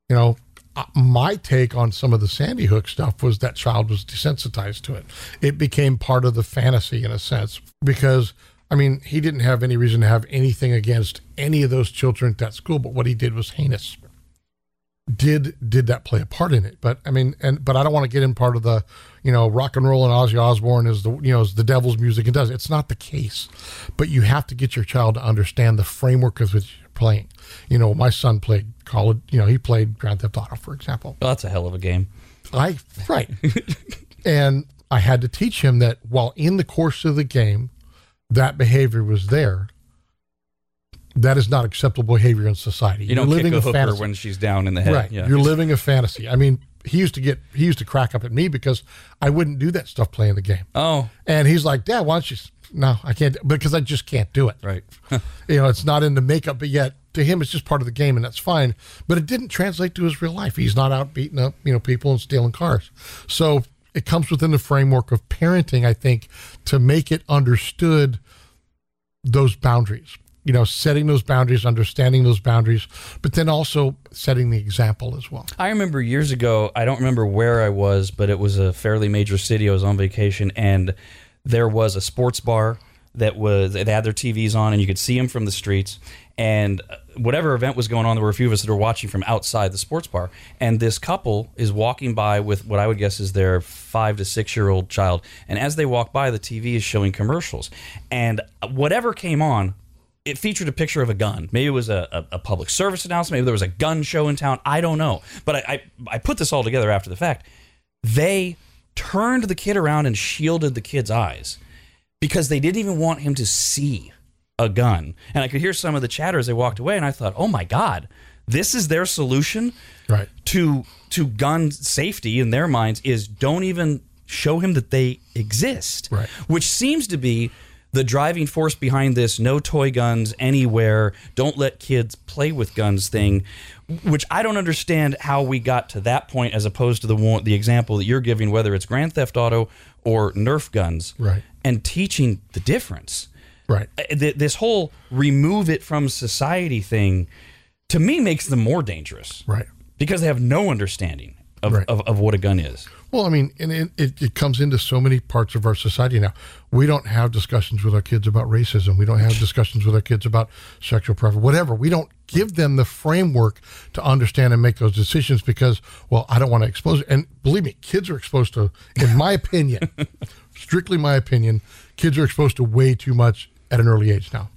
You know, uh, my take on some of the Sandy Hook stuff was that child was desensitized to it. It became part of the fantasy in a sense because I mean he didn't have any reason to have anything against any of those children at that school, but what he did was heinous. Did did that play a part in it? But I mean, and but I don't want to get in part of the, you know, rock and roll and Ozzy Osbourne is the you know is the devil's music. It does. It's not the case, but you have to get your child to understand the framework of which you're playing. You know, my son played Call of, you know, he played Grand Theft Auto, for example. Well, that's a hell of a game. I right, and I had to teach him that while in the course of the game, that behavior was there. That is not acceptable behavior in society. You don't You're living a a hooker fantasy. when she's down in the head. Right. Yeah. You're living a fantasy. I mean, he used to get he used to crack up at me because I wouldn't do that stuff playing the game. oh, And he's like, Dad, why don't you? No, I can't because I just can't do it. right. You know, it's not in the makeup, but yet to him, it's just part of the game, and that's fine. But it didn't translate to his real life. He's not out beating up, you know, people and stealing cars. So it comes within the framework of parenting, I think, to make it understood those boundaries. You know, setting those boundaries, understanding those boundaries, but then also setting the example as well. I remember years ago, I don't remember where I was, but it was a fairly major city. I was on vacation and there was a sports bar that was, they had their TVs on and you could see them from the streets. And whatever event was going on, there were a few of us that were watching from outside the sports bar. And this couple is walking by with what I would guess is their five to six year old child. And as they walk by, the TV is showing commercials. And whatever came on, it featured a picture of a gun. Maybe it was a, a, a public service announcement. Maybe there was a gun show in town. I don't know. But I, I, I put this all together after the fact. They turned the kid around and shielded the kid's eyes because they didn't even want him to see a gun. And I could hear some of the chatter as they walked away, and I thought, oh my God, this is their solution Right. to to gun safety in their minds is don't even show him that they exist. Right. Which seems to be the driving force behind this no toy guns anywhere, don't let kids play with guns thing, which I don't understand how we got to that point as opposed to the one, the example that you're giving whether it's Grand Theft Auto or Nerf guns. Right. And teaching the difference Right. Uh, th- this whole remove it from society thing to me makes them more dangerous Right. because they have no understanding of, Right. of, of what a gun is Well, I mean, and it, it, it comes into so many parts of our society now. We don't have discussions with our kids about racism. We don't have discussions with our kids about sexual preference, whatever. We don't give them the framework to understand and make those decisions because, well, I don't want to expose it. And believe me, kids are exposed to, in my opinion, strictly my opinion, kids are exposed to way too much at an early age now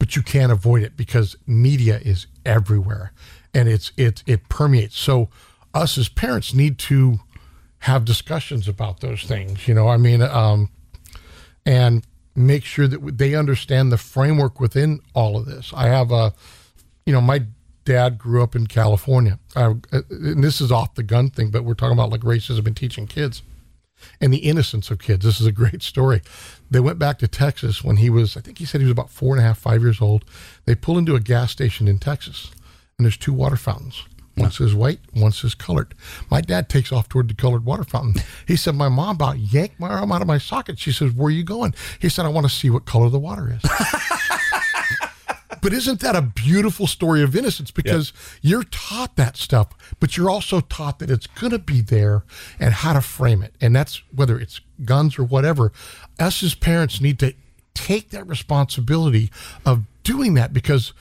but you can't avoid it because media is everywhere and it's it it permeates so us as parents need to have discussions about those things you know i mean um and make sure that they understand the framework within all of this i have a you know my dad grew up in california I, and this is off the gun thing but we're talking about like racism and teaching kids and the innocence of kids. This is a great story. They went back to Texas when he was, I think he said he was about four and a half, five years old. They pull into a gas station in Texas, and there's two water fountains. One says white, one says colored. My dad takes off toward the colored water fountain. He said, My mom about yanked my arm out of my socket. She says, Where are you going? He said, I want to see what color the water is. But isn't that a beautiful story of innocence? Because you're taught that stuff, but you're also taught that it's going to be there and how to frame it. And that's whether it's guns or whatever. Us as parents need to take that responsibility of doing that because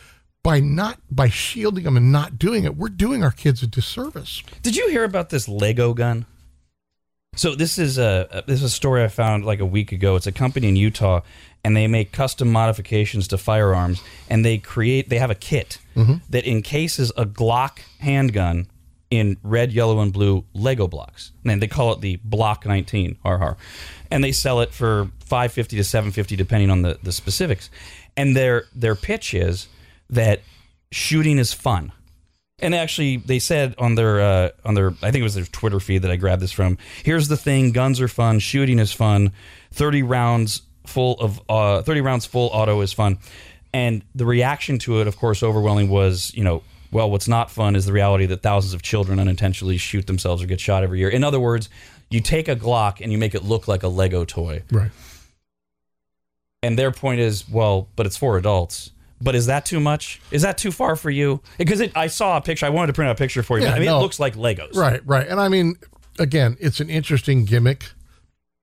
by not by shielding them and not doing it, we're doing our kids a disservice. did you hear about this lego gun so this is a this is a story i found like a week ago it's a company in utah and they make custom modifications to firearms and they create they have a kit mm-hmm. that encases a glock handgun in red, yellow, and blue Lego blocks. And they call it the Block 19, har har. And they sell it for 550 to 750 depending on the, the specifics. And their their pitch is that shooting is fun. And actually, they said on their uh, on their I think it was their Twitter feed that I grabbed this from. Here's the thing: guns are fun, shooting is fun, thirty rounds full of uh, thirty rounds full auto is fun. And the reaction to it, of course, overwhelming was you know well, what's not fun is the reality that thousands of children unintentionally shoot themselves or get shot every year. In other words, you take a Glock and you make it look like a Lego toy. Right. And their point is, well, but it's for adults. But is that too much? Is that too far for you? Because it, I saw a picture. I wanted to print out a picture for you. Yeah, I mean, no. it looks like Legos. Right, right. And I mean, again, it's an interesting gimmick,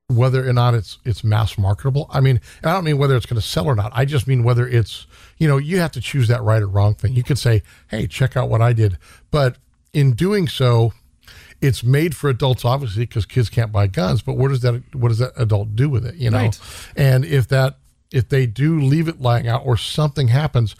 whether or not it's it's mass marketable. I mean, and I don't mean whether it's going to sell or not. I just mean whether it's you know you have to choose that right or wrong thing. You could say, hey, check out what I did, but in doing so, it's made for adults obviously because kids can't buy guns. But what does that what does that adult do with it? You know, Right. and if that if they do leave it lying out or something happens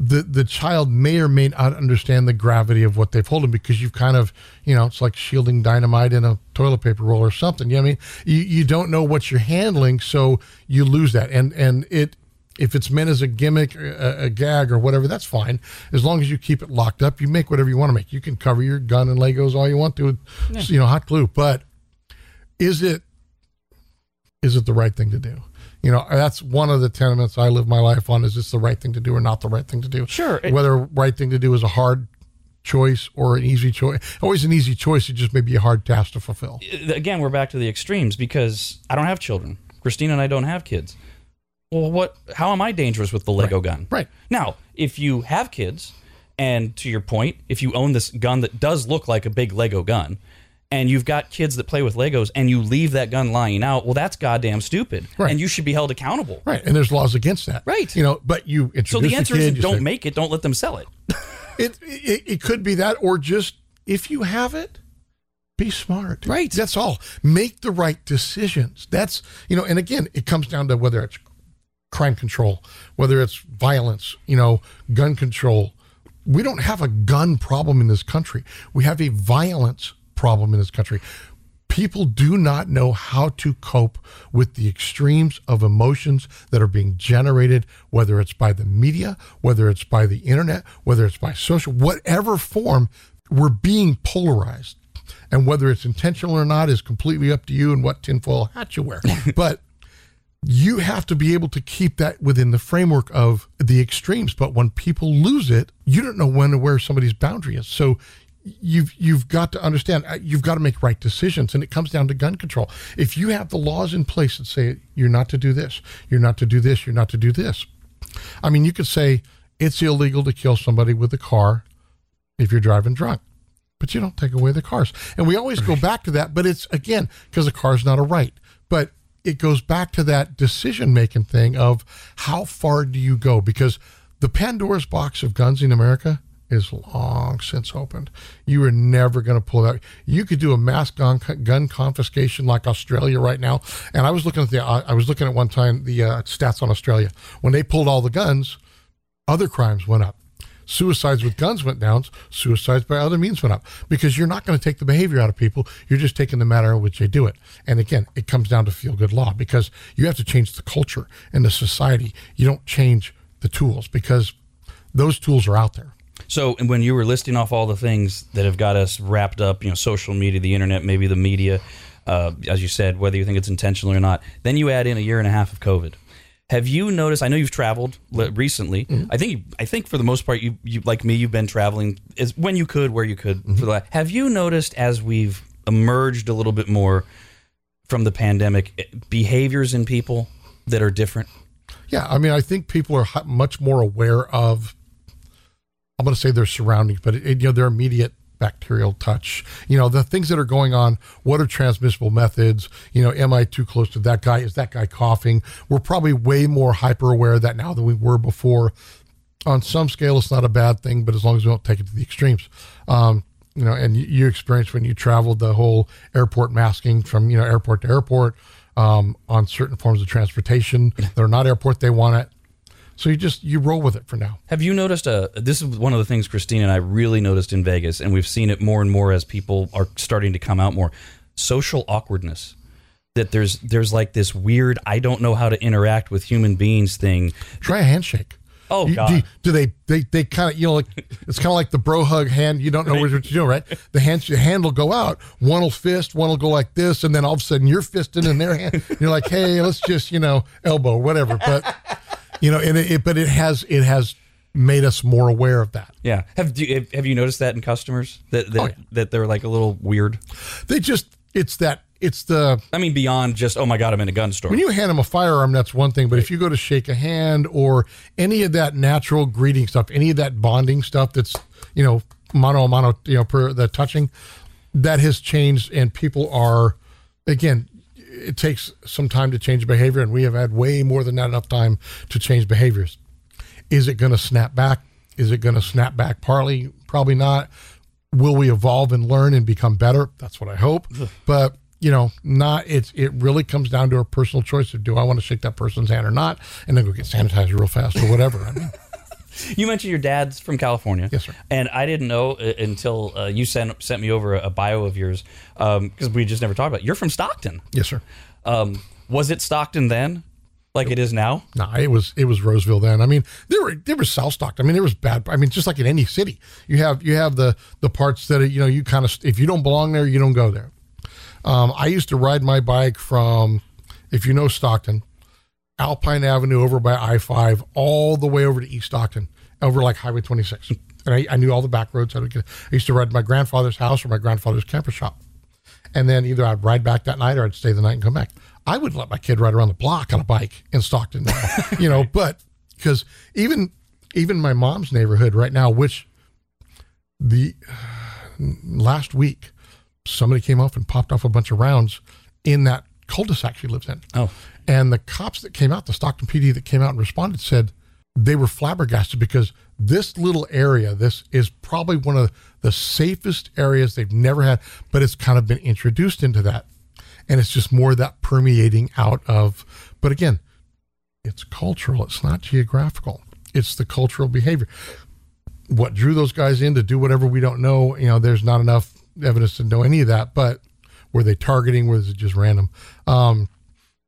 the the child may or may not understand the gravity of what they've holding because you've kind of you know it's like shielding dynamite in a toilet paper roll or something you know i mean you, you don't know what you're handling so you lose that and and it if it's meant as a gimmick a, a gag or whatever that's fine as long as you keep it locked up you make whatever you want to make you can cover your gun and legos all you want to with you know hot glue but is it is it the right thing to do? You know, that's one of the tenements I live my life on. Is this the right thing to do or not the right thing to do? Sure. It- Whether right thing to do is a hard choice or an easy choice. Always an easy choice. It just may be a hard task to fulfill. Again, we're back to the extremes because I don't have children. Christina and I don't have kids. Well, what? How am I dangerous with the Lego gun? Right. Now, if you have kids, and to your point, if you own this gun that does look like a big Lego gun, and you've got kids that play with Legos, and you leave that gun lying out, well, that's goddamn stupid, Right. and you should be held accountable. Right. And there's laws against that. Right. You know, but you So the answer kid, isn't don't say- make it, don't let them sell it. it, it. It could be that, or just if you have it, be smart. Right. That's all. Make the right decisions. That's you know. And again, it comes down to whether it's crime control, whether it's violence, you know, gun control. We don't have a gun problem in this country. We have a violence problem in this country. People do not know how to cope with the extremes of emotions that are being generated, whether it's by the media, whether it's by the internet, whether it's by social, whatever form, we're being polarized. And whether it's intentional or not is completely up to you and what tinfoil hat you wear. but you have to be able to keep that within the framework of the extremes. But when people lose it, you don't know when or where somebody's boundary is. So you've you've got to understand uh, you've got to make right decisions, and it comes down to gun control. If you have the laws in place that say you're not to do this, you're not to do this, you're not to do this. I mean, you could say it's illegal to kill somebody with a car if you're driving drunk but you don't take away the cars. And we always go back to that, but it's again because the car's not a right. But it goes back to that decision making thing of how far do you go? Because the Pandora's box of guns in America is long since opened. You are never going to pull that. You could do a mass gun, gun confiscation like Australia right now. And I was looking at the, I was looking at one time the uh, stats on Australia when they pulled all the guns, other crimes went up. Suicides with guns went down. Suicides by other means went up because you're not going to take the behavior out of people. You're just taking the manner in which they do it. And again, it comes down to feel good law because you have to change the culture and the society. You don't change the tools because those tools are out there. So, and when you were listing off all the things that have got us wrapped up, you know, social media, the internet, maybe the media, uh, as you said, whether you think it's intentional or not, then you add in a year and a half of COVID. Have you noticed? I know you've traveled li- mm-hmm. recently. Mm-hmm. I think, I think for the most part, you, you like me, you've been traveling as when you could, where you could. For mm-hmm. the la- have you noticed as we've emerged a little bit more from the pandemic, eh, behaviors in people that are different? Yeah, I mean, I think people are much more aware of. I'm going to say their surroundings, but it, you know their immediate bacterial touch. You know the things that are going on. What are transmissible methods? You know, am I too close to that guy? Is that guy coughing? We're probably way more hyper aware of that now than we were before. On some scale, it's not a bad thing, but as long as we don't take it to the extremes. Um, you know, and you, experienced when you traveled the whole airport masking from you know airport to airport um, on certain forms of transportation that are not airport. They want it. So you just you roll with it for now. Have you noticed a? This is one of the things Christine and I really noticed in Vegas, and we've seen it more and more as people are starting to come out more. Social awkwardness. That there's there's like this weird I don't know how to interact with human beings thing. Try a handshake. Oh You- God! do, do they they they kind of you know like it's kind of like the bro hug hand you don't know what you're doing right the hand the hand will go out one will fist one will go like this and then all of a sudden you're fisting in their hand you're like hey let's just you know elbow whatever but you know and it, it but it has it has made us more aware of that yeah. Have do you, have you noticed that in customers that that, Oh, yeah. that they're like a little weird? they just it's that it's the I mean, beyond just oh my God, I'm in a gun store. when you hand them a firearm, that's one thing. But if you go to shake a hand or any of that natural greeting stuff, any of that bonding stuff that's, you know, mano a mano, you know, per the touching, that has changed. And people are, again, it takes some time to change behavior. And we have had way more than that enough time to change behaviors. Is it going to snap back? Is it going to snap back partly? Probably not. Will we evolve and learn and become better? That's what I hope. But you know, not it's it really comes down to a personal choice of do I want to shake that person's hand or not, and then go get sanitizer real fast or whatever. I mean, You mentioned your dad's from California. Yes, sir. And I didn't know uh, until uh, you sent sent me over a, a bio of yours because we just never talked about. It. You're from Stockton. yes, sir. Um, was it Stockton then, like it is now? No, it was it was Roseville then. I mean, there were there was South Stockton. I mean, there was bad. I mean, just like in any city, you have you have the the parts that you know you kind of if you don't belong there, you don't go there. Um, I used to ride my bike from, if you know Stockton, Alpine Avenue over by I five, all the way over to East Stockton, over like Highway twenty six, and I, I knew all the back roads. I, would get, I used to ride to my grandfather's house or my grandfather's camper shop, and then either I'd ride back that night or I'd stay the night and come back. I wouldn't let my kid ride around the block on a bike in Stockton, now, you know, but because even even my mom's neighborhood right now, which the last week somebody came off and popped off a bunch of rounds in that cul-de-sac she lives in. Oh. And the cops that came out, the Stockton PD that came out and responded said they were flabbergasted because this little area, this is probably one of the safest areas they've never had, but it's kind of been introduced into that. And it's just more that permeating out of, but again, it's cultural, it's not geographical, it's the cultural behavior. What drew those guys in to do whatever we don't know, you know, there's not enough evidence to know any of that, but were they targeting? Was it just random? Um,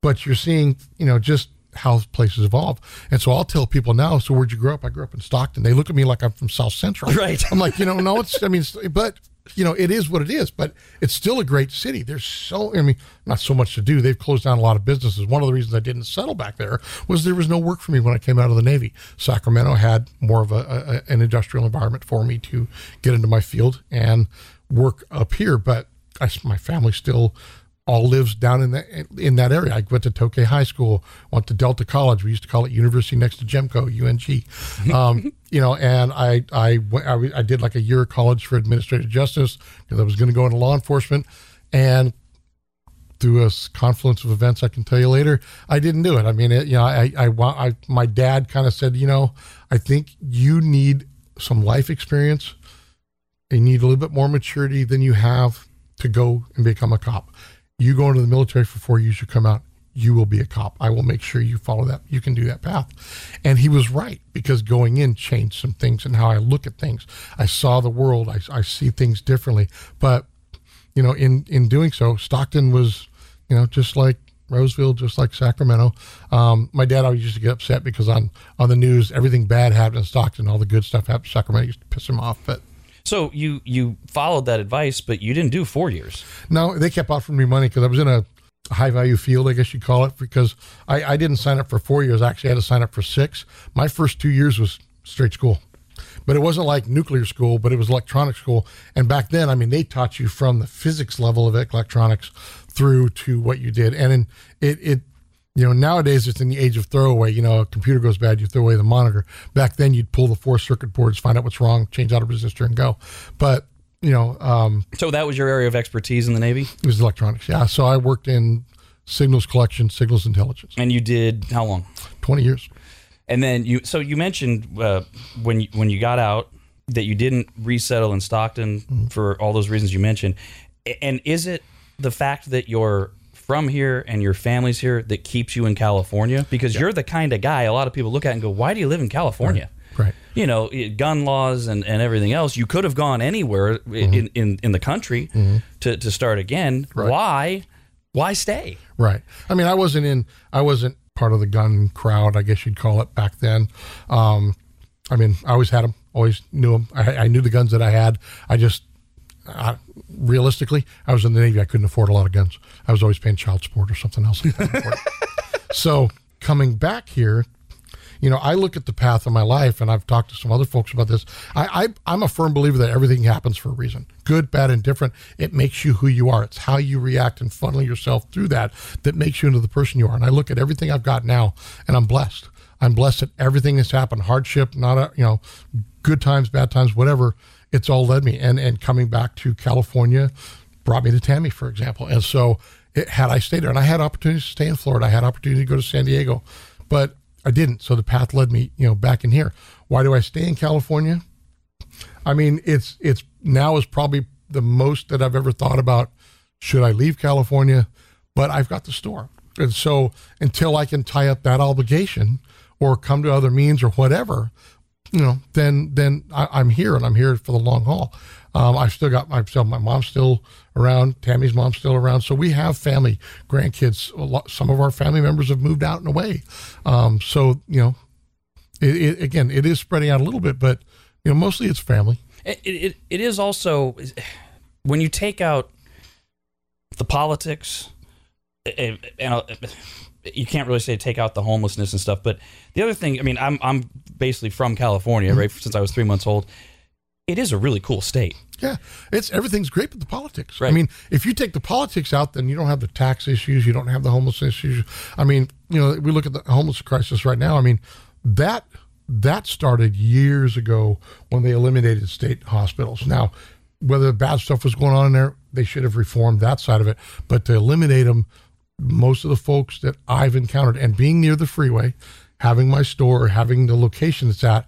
but you're seeing, you know, just how places evolve. And so I'll tell people now, so where'd you grow up? I grew up in Stockton. They look at me like I'm from South Central. Right. I'm like, you know, no, it's, I mean, it's, but, you know, it is what it is, but it's still a great city. There's so, I mean, not so much to do. They've closed down a lot of businesses. One of the reasons I didn't settle back there was there was no work for me when I came out of the Navy. Sacramento had more of a, a an industrial environment for me to get into my field and work up here. But I, my family still all lives down in that in that area. I went to Tokay High School, went to Delta College. We used to call it University next to Gemco, UNG. Um, you know, and I I, went, I I did like a year of college for administrative justice because I was going to go into law enforcement, and through a confluence of events, I can tell you later, I didn't do it. I mean, it, you know, I I, wa- I my dad kind of said, you know, I think you need some life experience. You need a little bit more maturity than you have to go and become a cop. You go into the military for four years, you come out, you will be a cop. I will make sure you follow that. You can do that path. And he was right because going in changed some things and how I look at things. I saw the world. I, I see things differently. But, you know, in, in doing so, Stockton was, you know, just like Roseville, just like Sacramento. Um, my dad always used to get upset because on, on the news, everything bad happened in Stockton. All the good stuff happened in Sacramento. It used to piss him off. But So you you followed that advice, but you didn't do four years. No, they kept offering me money because I was in a high value field, I guess you'd call it, because I, I didn't sign up for four years. I actually had to sign up for six. My first two years was straight school. But it wasn't like nuclear school, but it was electronic school. And back then, I mean, they taught you from the physics level of electronics through to what you did. And in, it, it, you know, nowadays it's in the age of throwaway. You know, a computer goes bad, you throw away the monitor. Back then, you'd pull the four circuit boards, find out what's wrong, change out a resistor, and go. But you know, um, So that was your area of expertise in the Navy, it was electronics. Yeah. So I worked in signals collection, signals intelligence, and you did how long? 20 years. And then you so you mentioned uh, when you, when you got out that you didn't resettle in Stockton for all those reasons you mentioned. And is it the fact that your from here and your family's here that keeps you in California? Because you're the kind of guy a lot of people look at and go, "Why do you live in California?" Right. You know, gun laws and, and everything else. You could have gone anywhere Mm-hmm. in, in, in the country to, to start again. Why? Why stay? Right. I mean, I wasn't in. I wasn't part of the gun crowd. I guess you'd call it back then. Um, I mean, I always had them. Always knew them. I, I knew the guns that I had. I just, I, realistically, I was in the Navy. I couldn't afford a lot of guns. I was always paying child support or something else. I couldn't afford. so coming back here, you know, I look at the path of my life, and I've talked to some other folks about this. I, I I'm a firm believer that everything happens for a reason, good, bad, and different. It makes you who you are. It's how you react and funnel yourself through that that makes you into the person you are. And I look at everything I've got now, and I'm blessed. I'm blessed that everything that's happened, hardship, not a you know, good times, bad times, whatever. It's all led me, and and coming back to California brought me to Tammy, for example. And so, it, had I stayed there, and I had opportunities to stay in Florida, I had opportunity to go to San Diego, but I didn't. So the path led me, you know, back in here. Why do I stay in California? I mean, it's it's now is probably the most that I've ever thought about. Should I leave California? But I've got the store, and so until I can tie up that obligation or come to other means or whatever, you know, then then I, I'm here and I'm here for the long haul. Um, I've still got myself. my mom's still around, Tammy's mom's still around, so we have family, grandkids. Lot, some of our family members have moved out and away. Um, so you know, it, it, again, it is spreading out a little bit, but you know, mostly it's family. It, it, it is also when you take out the politics, and, and you can't really say take out the homelessness and stuff. But the other thing, I mean, I'm I'm basically from California, right? Mm-hmm. Since I was three months old, it is a really cool state. Yeah, it's everything's great, but the politics. I mean, if you take the politics out, then you don't have the tax issues, you don't have the homeless issues. I mean, you know, we look at the homeless crisis right now. I mean, that that started years ago when they eliminated state hospitals. Now, whether bad stuff was going on in there, they should have reformed that side of it. But to eliminate them, most of the folks that I've encountered, and being near the freeway, having my store, having the location it's at,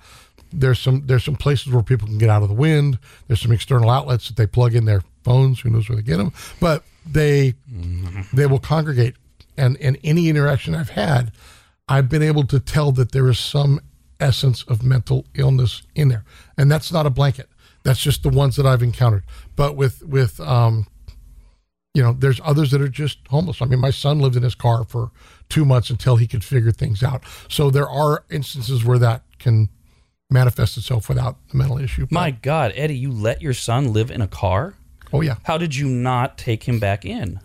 there's some there's some places where people can get out of the wind. There's some external outlets that they plug in their phones. Who knows where they get them? But they they will congregate, and and any interaction I've had, I've been able to tell that there is some essence of mental illness in there, and that's not a blanket. That's just the ones that I've encountered. But with with um, you know, there's others that are just homeless. I mean, my son lived in his car for two months until he could figure things out. So there are instances where that can manifest itself without the mental issue. My God, Eddie, you let your son live in a car? oh yeah, How did you not take him back in?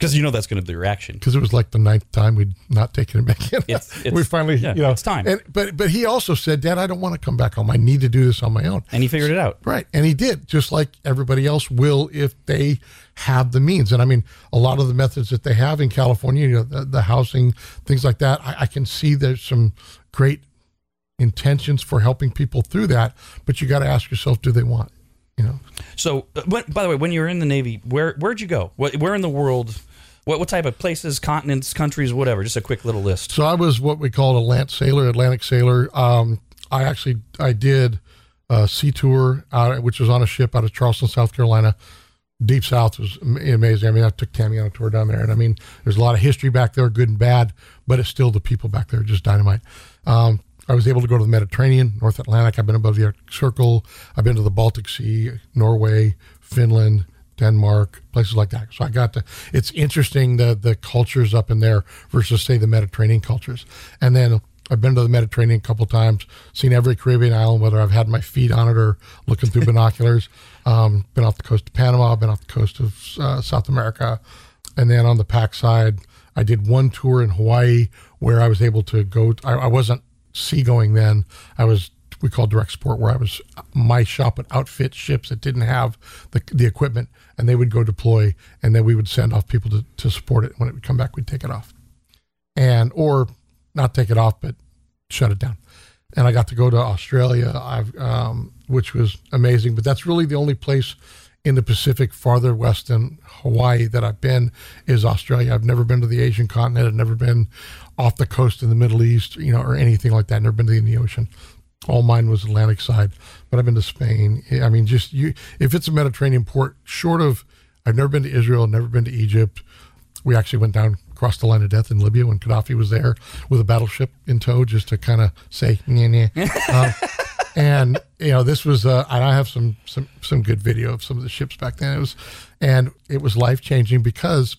Because you know that's going to be the reaction. because it was like the ninth time we'd not taken him back in. It's- it's- we finally, yeah, you know, it's time. And but but he also said, Dad, I don't want to come back home. I need to do this on my own. And he figured it out. Right. And he did, just like everybody else will if they have the means. And I mean, a lot of the methods that they have in California, you know, the, the housing, things like that, I, I can see there's some great intentions for helping people through that. But you got to ask yourself, do they want? You know, So, uh, by the way, when you were in the Navy, where where'd you go? Where in the world? What, what type of places, continents, countries, whatever? Just a quick little list. So I was what we call a Atlantic sailor, Atlantic sailor. Um, I actually I did a sea tour, out, which was on a ship out of Charleston, South Carolina. Deep South was amazing. I mean, I took Tammy on a tour down there, and I mean, there's a lot of history back there, good and bad, but it's still the people back there just dynamite. Um, I was able to go to the Mediterranean, North Atlantic. I've been above the Arctic Circle. I've been to the Baltic Sea, Norway, Finland, Denmark, places like that. So I got to. It's interesting the the cultures up in there versus say the Mediterranean cultures. And then I've been to the Mediterranean a couple times, seen every Caribbean island, whether I've had my feet on it or looking through binoculars. Um, been off the coast of Panama, been off the coast of uh, South America, and then on the pack side, I did one tour in Hawaii where I was able to go. I, I wasn't seagoing then. I was we call direct support where I was my shop would outfit ships that didn't have the, the equipment and they would go deploy and then we would send off people to, to support it. When it would come back, we'd take it off and or not take it off, but shut it down. And I got to go to Australia, I've, um, which was amazing. But that's really the only place in the Pacific farther west than Hawaii that I've been is Australia. I've never been to the Asian continent. I've never been off the coast in the Middle East, you know, or anything like that. Never been to the Indian Ocean. All mine was Atlantic side, but I've been to Spain. I mean, just you, if it's a Mediterranean port, short of I've never been to Israel, never been to Egypt. We actually went down across the line of death in Libya when Gaddafi was there with a battleship in tow, just to kind of say, nah, nah. Uh, and you know, this was. Uh, and I have some some some good video of some of the ships back then. It was, and it was life changing because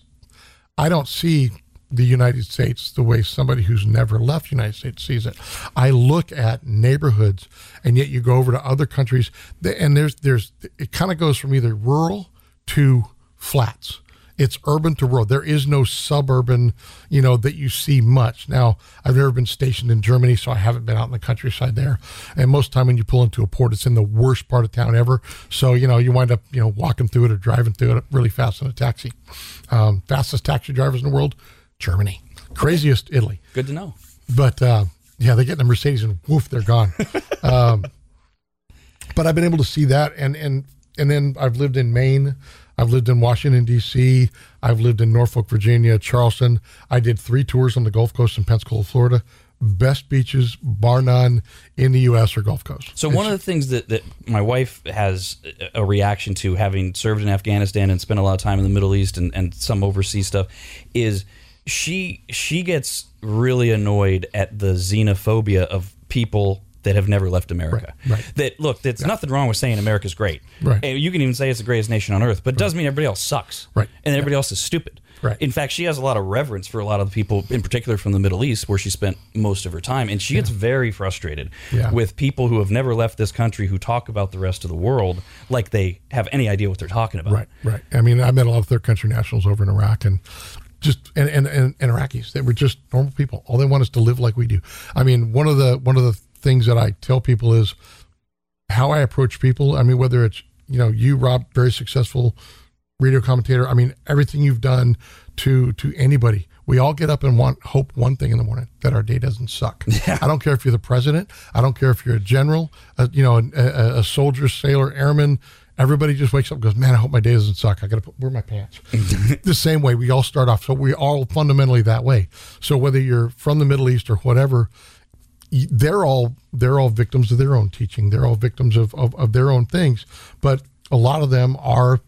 I don't see the United States the way somebody who's never left the United States sees it. I look at neighborhoods, and yet you go over to other countries, and there's there's it kind of goes from either rural to flats. It's urban to rural. There is no suburban, you know, that you see much. Now, I've never been stationed in Germany, so I haven't been out in the countryside there. And most the time when you pull into a port, it's in the worst part of town ever. So, you know, you wind up, you know, walking through it or driving through it really fast in a taxi. Um, fastest taxi drivers in the world, Germany. Craziest, Italy. Good to know. But uh, yeah, they get in the Mercedes and woof, they're gone. um, but I've been able to see that, and and and then I've lived in Maine. I've lived in Washington D.C. I've lived in Norfolk, Virginia, Charleston. I did three tours on the Gulf Coast in Pensacola, Florida. Best beaches, bar none, in the U.S. or Gulf Coast. So one of the things that, that my wife has a reaction to, having served in Afghanistan and spent a lot of time in the Middle East and, and some overseas stuff, is she she gets really annoyed at the xenophobia of people that have never left America. Right, right. That look, there's nothing wrong with saying America's great. Right. And you can even say it's the greatest nation on earth, but it doesn't mean everybody else sucks. Right. And everybody else is stupid. Right. In fact, she has a lot of reverence for a lot of the people, in particular from the Middle East, where she spent most of her time, and she gets very frustrated Yeah. with people who have never left this country who talk about the rest of the world like they have any idea what they're talking about. Right, right. I mean, I met a lot of third country nationals over in Iraq and just and, and, and, and Iraqis. They were just normal people. All they want is to live like we do. I mean, one of the one of the things that I tell people is how I approach people. I mean, whether it's you know you, Rob, very successful radio commentator. I mean, everything you've done to to anybody. We all get up and want hope one thing in the morning that our day doesn't suck. Yeah. I don't care if you're the president. I don't care if you're a general, a, you know, a, a, a soldier, sailor, airman. Everybody just wakes up and goes, "Man, I hope my day doesn't suck. I got to put where my pants." the same way we all start off. So we all fundamentally that way. So whether you're from the Middle East or whatever, they're all they're all victims of their own teaching. They're all victims of, of, of their own things. But a lot of them are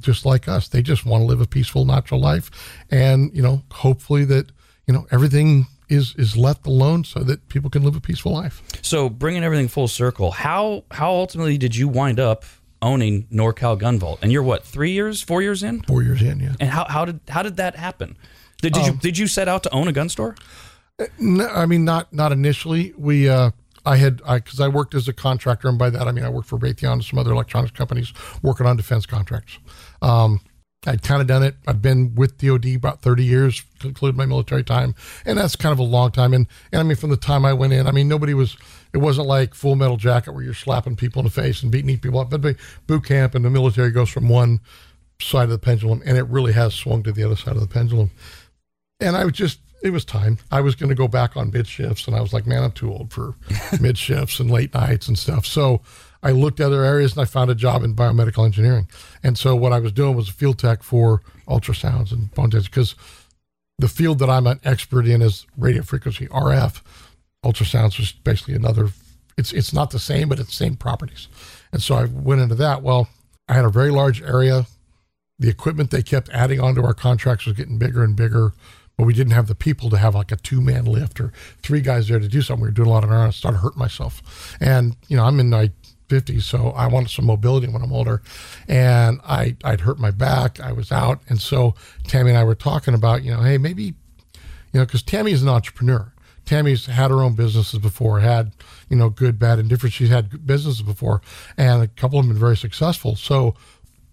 just like us. They just want to live a peaceful, natural life, and you know, hopefully that you know everything is is left alone so that people can live a peaceful life. So bringing everything full circle, how how ultimately did you wind up owning NorCal Gun Vault? And you're what three years, four years in? Four years in, yeah. And how, how did how did that happen? Did, did you did you set out to own a gun store? No, I mean, not not initially. We, uh, I had, I because I worked as a contractor, and by that I mean I worked for Raytheon and some other electronics companies working on defense contracts. Um, I'd kind of done it. I've been with DoD about thirty years, to include my military time, and that's kind of a long time. And and I mean, from the time I went in, I mean, nobody was. It wasn't like Full Metal Jacket where you're slapping people in the face and beating people up. But boot camp and the military goes from one side of the pendulum, and it really has swung to the other side of the pendulum and I was just it was time. I was going to go back on mid shifts, and I was like, man, I'm too old for mid shifts and late nights and stuff. So I looked at other areas, and I found a job in biomedical engineering. And so what I was doing was a field tech for ultrasounds and bone density because the field that I'm an expert in is radio frequency RF. Ultrasounds was basically another. It's it's not the same, but it's the same properties. And so I went into that. Well, I had a very large area. The equipment they kept adding onto our contracts was getting bigger and bigger but we didn't have the people to have like a two man lift or three guys there to do something. We were doing a lot of it. I started hurting myself. And, you know, I'm in my 50s, so I wanted some mobility when I'm older. And I, I'd hurt my back. I was out. And so Tammy and I were talking about, you know, hey, maybe, you know, because Tammy is an entrepreneur. Tammy's had her own businesses before, had, you know, good, bad, and different. She's had businesses before, and a couple of them been very successful. So,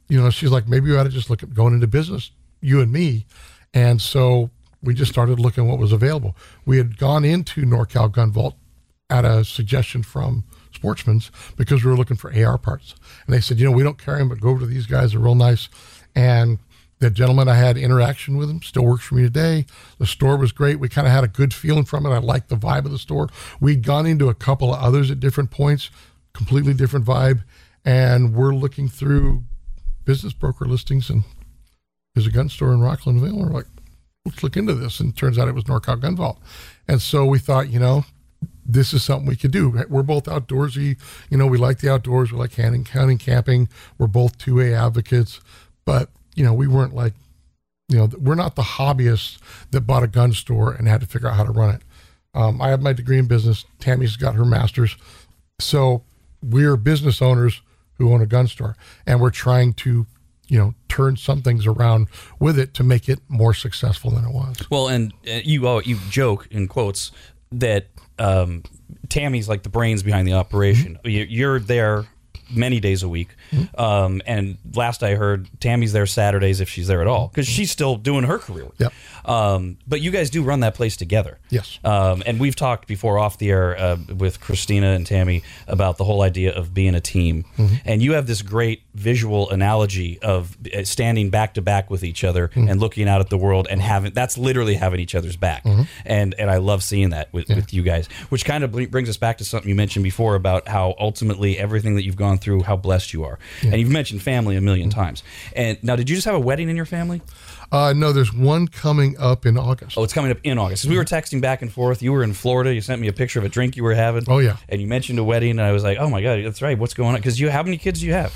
you know, she's like, maybe we ought to just look at going into business, you and me. And so we just started looking what was available. We had gone into NorCal Gun Vault at a suggestion from Sportsman's because we were looking for AR parts. And they said, you know, we don't carry them, but go over to these guys. They're real nice. And the gentleman I had interaction with him still works for me today. The store was great. We kind of had a good feeling from it. I liked the vibe of the store. We'd gone into a couple of others at different points, completely different vibe. And we're looking through business broker listings and there's a gun store in Rocklin Vale. We're like, let's look into this. And turns out it was NorCal Gun Vault. And so we thought, you know, this is something we could do. We're both outdoorsy. You know, we like the outdoors. We like hunting, hunting, camping. We're both 2A advocates. But, you know, we weren't like, you know, we're not the hobbyists that bought a gun store and had to figure out how to run it. Um, I have my degree in business. Tammy's got her master's. So we're business owners who own a gun store and we're trying to, you know, turn some things around with it to make it more successful than it was. Well, and uh, you oh, you joke in quotes that um, Tammy's like the brains behind the operation. Mm-hmm. You're there many days a week, um, and last I heard, Tammy's there Saturdays if she's there at all because she's still doing her career. Yep. Um, but you guys do run that place together. Yes. Um, and we've talked before off the air uh, with Christina and Tammy about the whole idea of being a team. And you have this great visual analogy of uh, standing back to back with each other and looking out at the world and having that's literally having each other's back. And and I love seeing that with, with you guys, which kind of brings us back to something you mentioned before about how ultimately everything that you've gone through, how blessed you are. And you've mentioned family a 1000000 times. And now, did you just have a wedding in your family? Uh, no, there's one coming up in August. Oh, it's coming up in August. we were texting back and forth. You were in Florida. You sent me a picture of a drink you were having. Oh, yeah. And you mentioned a wedding, and I was like, oh my god, that's right. What's going on? Because you, how many kids do you have?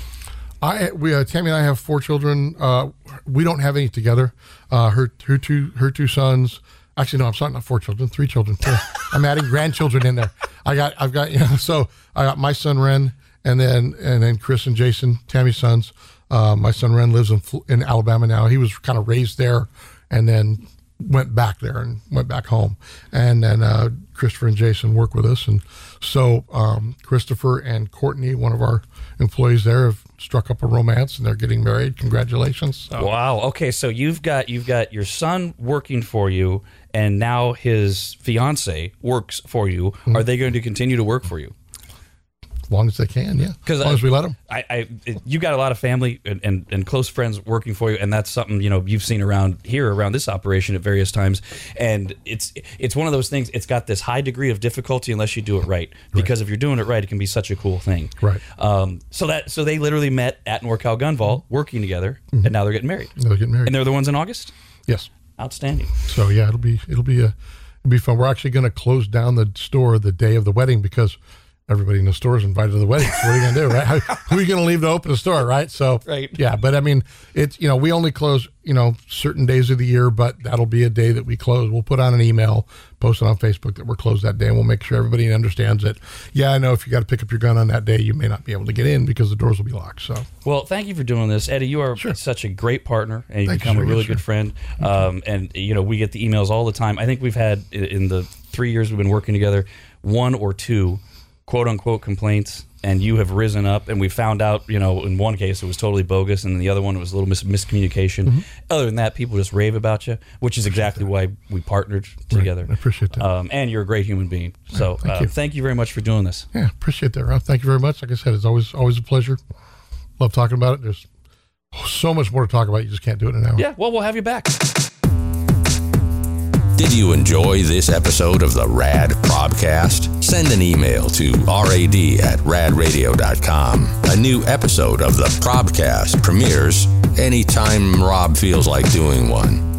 I we uh, Tammy and I have four children. Uh, we don't have any together. Uh, her her two her two sons. Actually, no, I'm sorry, not four children, three children. Yeah. I'm adding grandchildren in there. I got I've got you know, so I got my son Ren, and then and then Chris and Jason, Tammy's sons. Uh, my son Ren lives in in Alabama now. He was kind of raised there, and then went back there and went back home. And then uh, Christopher and Jason work with us, and so um, Christopher and Courtney, one of our employees there, have struck up a romance, and they're getting married. Congratulations! So, Wow. Okay, so you've got you've got your son working for you, and now his fiance works for you. Hmm. Are they going to continue to work for you? As long as they can, yeah. as long I- as we let them. I, I you got a lot of family and, and, and close friends working for you, and that's something you know you've seen around here around this operation at various times. And it's it's one of those things. It's got this high degree of difficulty unless you do it right. Because if you're doing it right, it can be such a cool thing. Right. Um. So that so they literally met at NorCal Gun Vault, working together, and now they're getting married. They're getting married. And they're the ones in August. yes. Outstanding. So yeah, it'll be it'll be a it'll be fun. We're actually going to close down the store the day of the wedding because everybody in the store is invited to the wedding. So what are you going to do, right? How, who are you going to leave to open the store, right? So Right. yeah, but I mean, it's you know we only close you know certain days of the year, but that'll be a day that we close. We'll put on an email, post it on Facebook that we're closed that day, and we'll make sure everybody understands that. Yeah, I know if you got to pick up your gun on that day, you may not be able to get in because the doors will be locked. So Well, thank you for doing this, Eddie. You are such a great partner, and you've Thank you, become sir. a really Yes, good sir. friend. Um, and you know, we get the emails all the time. I think we've had in the three years we've been working together, one or two quote unquote complaints, and you have risen up. And we found out, you know, in one case it was totally bogus, and in the other one it was a little mis- miscommunication. Mm-hmm. Other than that, people just rave about you, which is exactly why we partnered together. I appreciate that. Um, and you're a great human being. So thank uh, you. thank you very much for doing this. Yeah, appreciate that, Rob. Thank you very much. Like I said, it's always always a pleasure. Love talking about it. There's so much more to talk about. You just can't do it in an hour. Yeah, well, we'll have you back. Did you enjoy this episode of the Rad Probcast? Send an email to rad at radradio.com. A new episode of the Probcast premieres anytime Rob feels like doing one.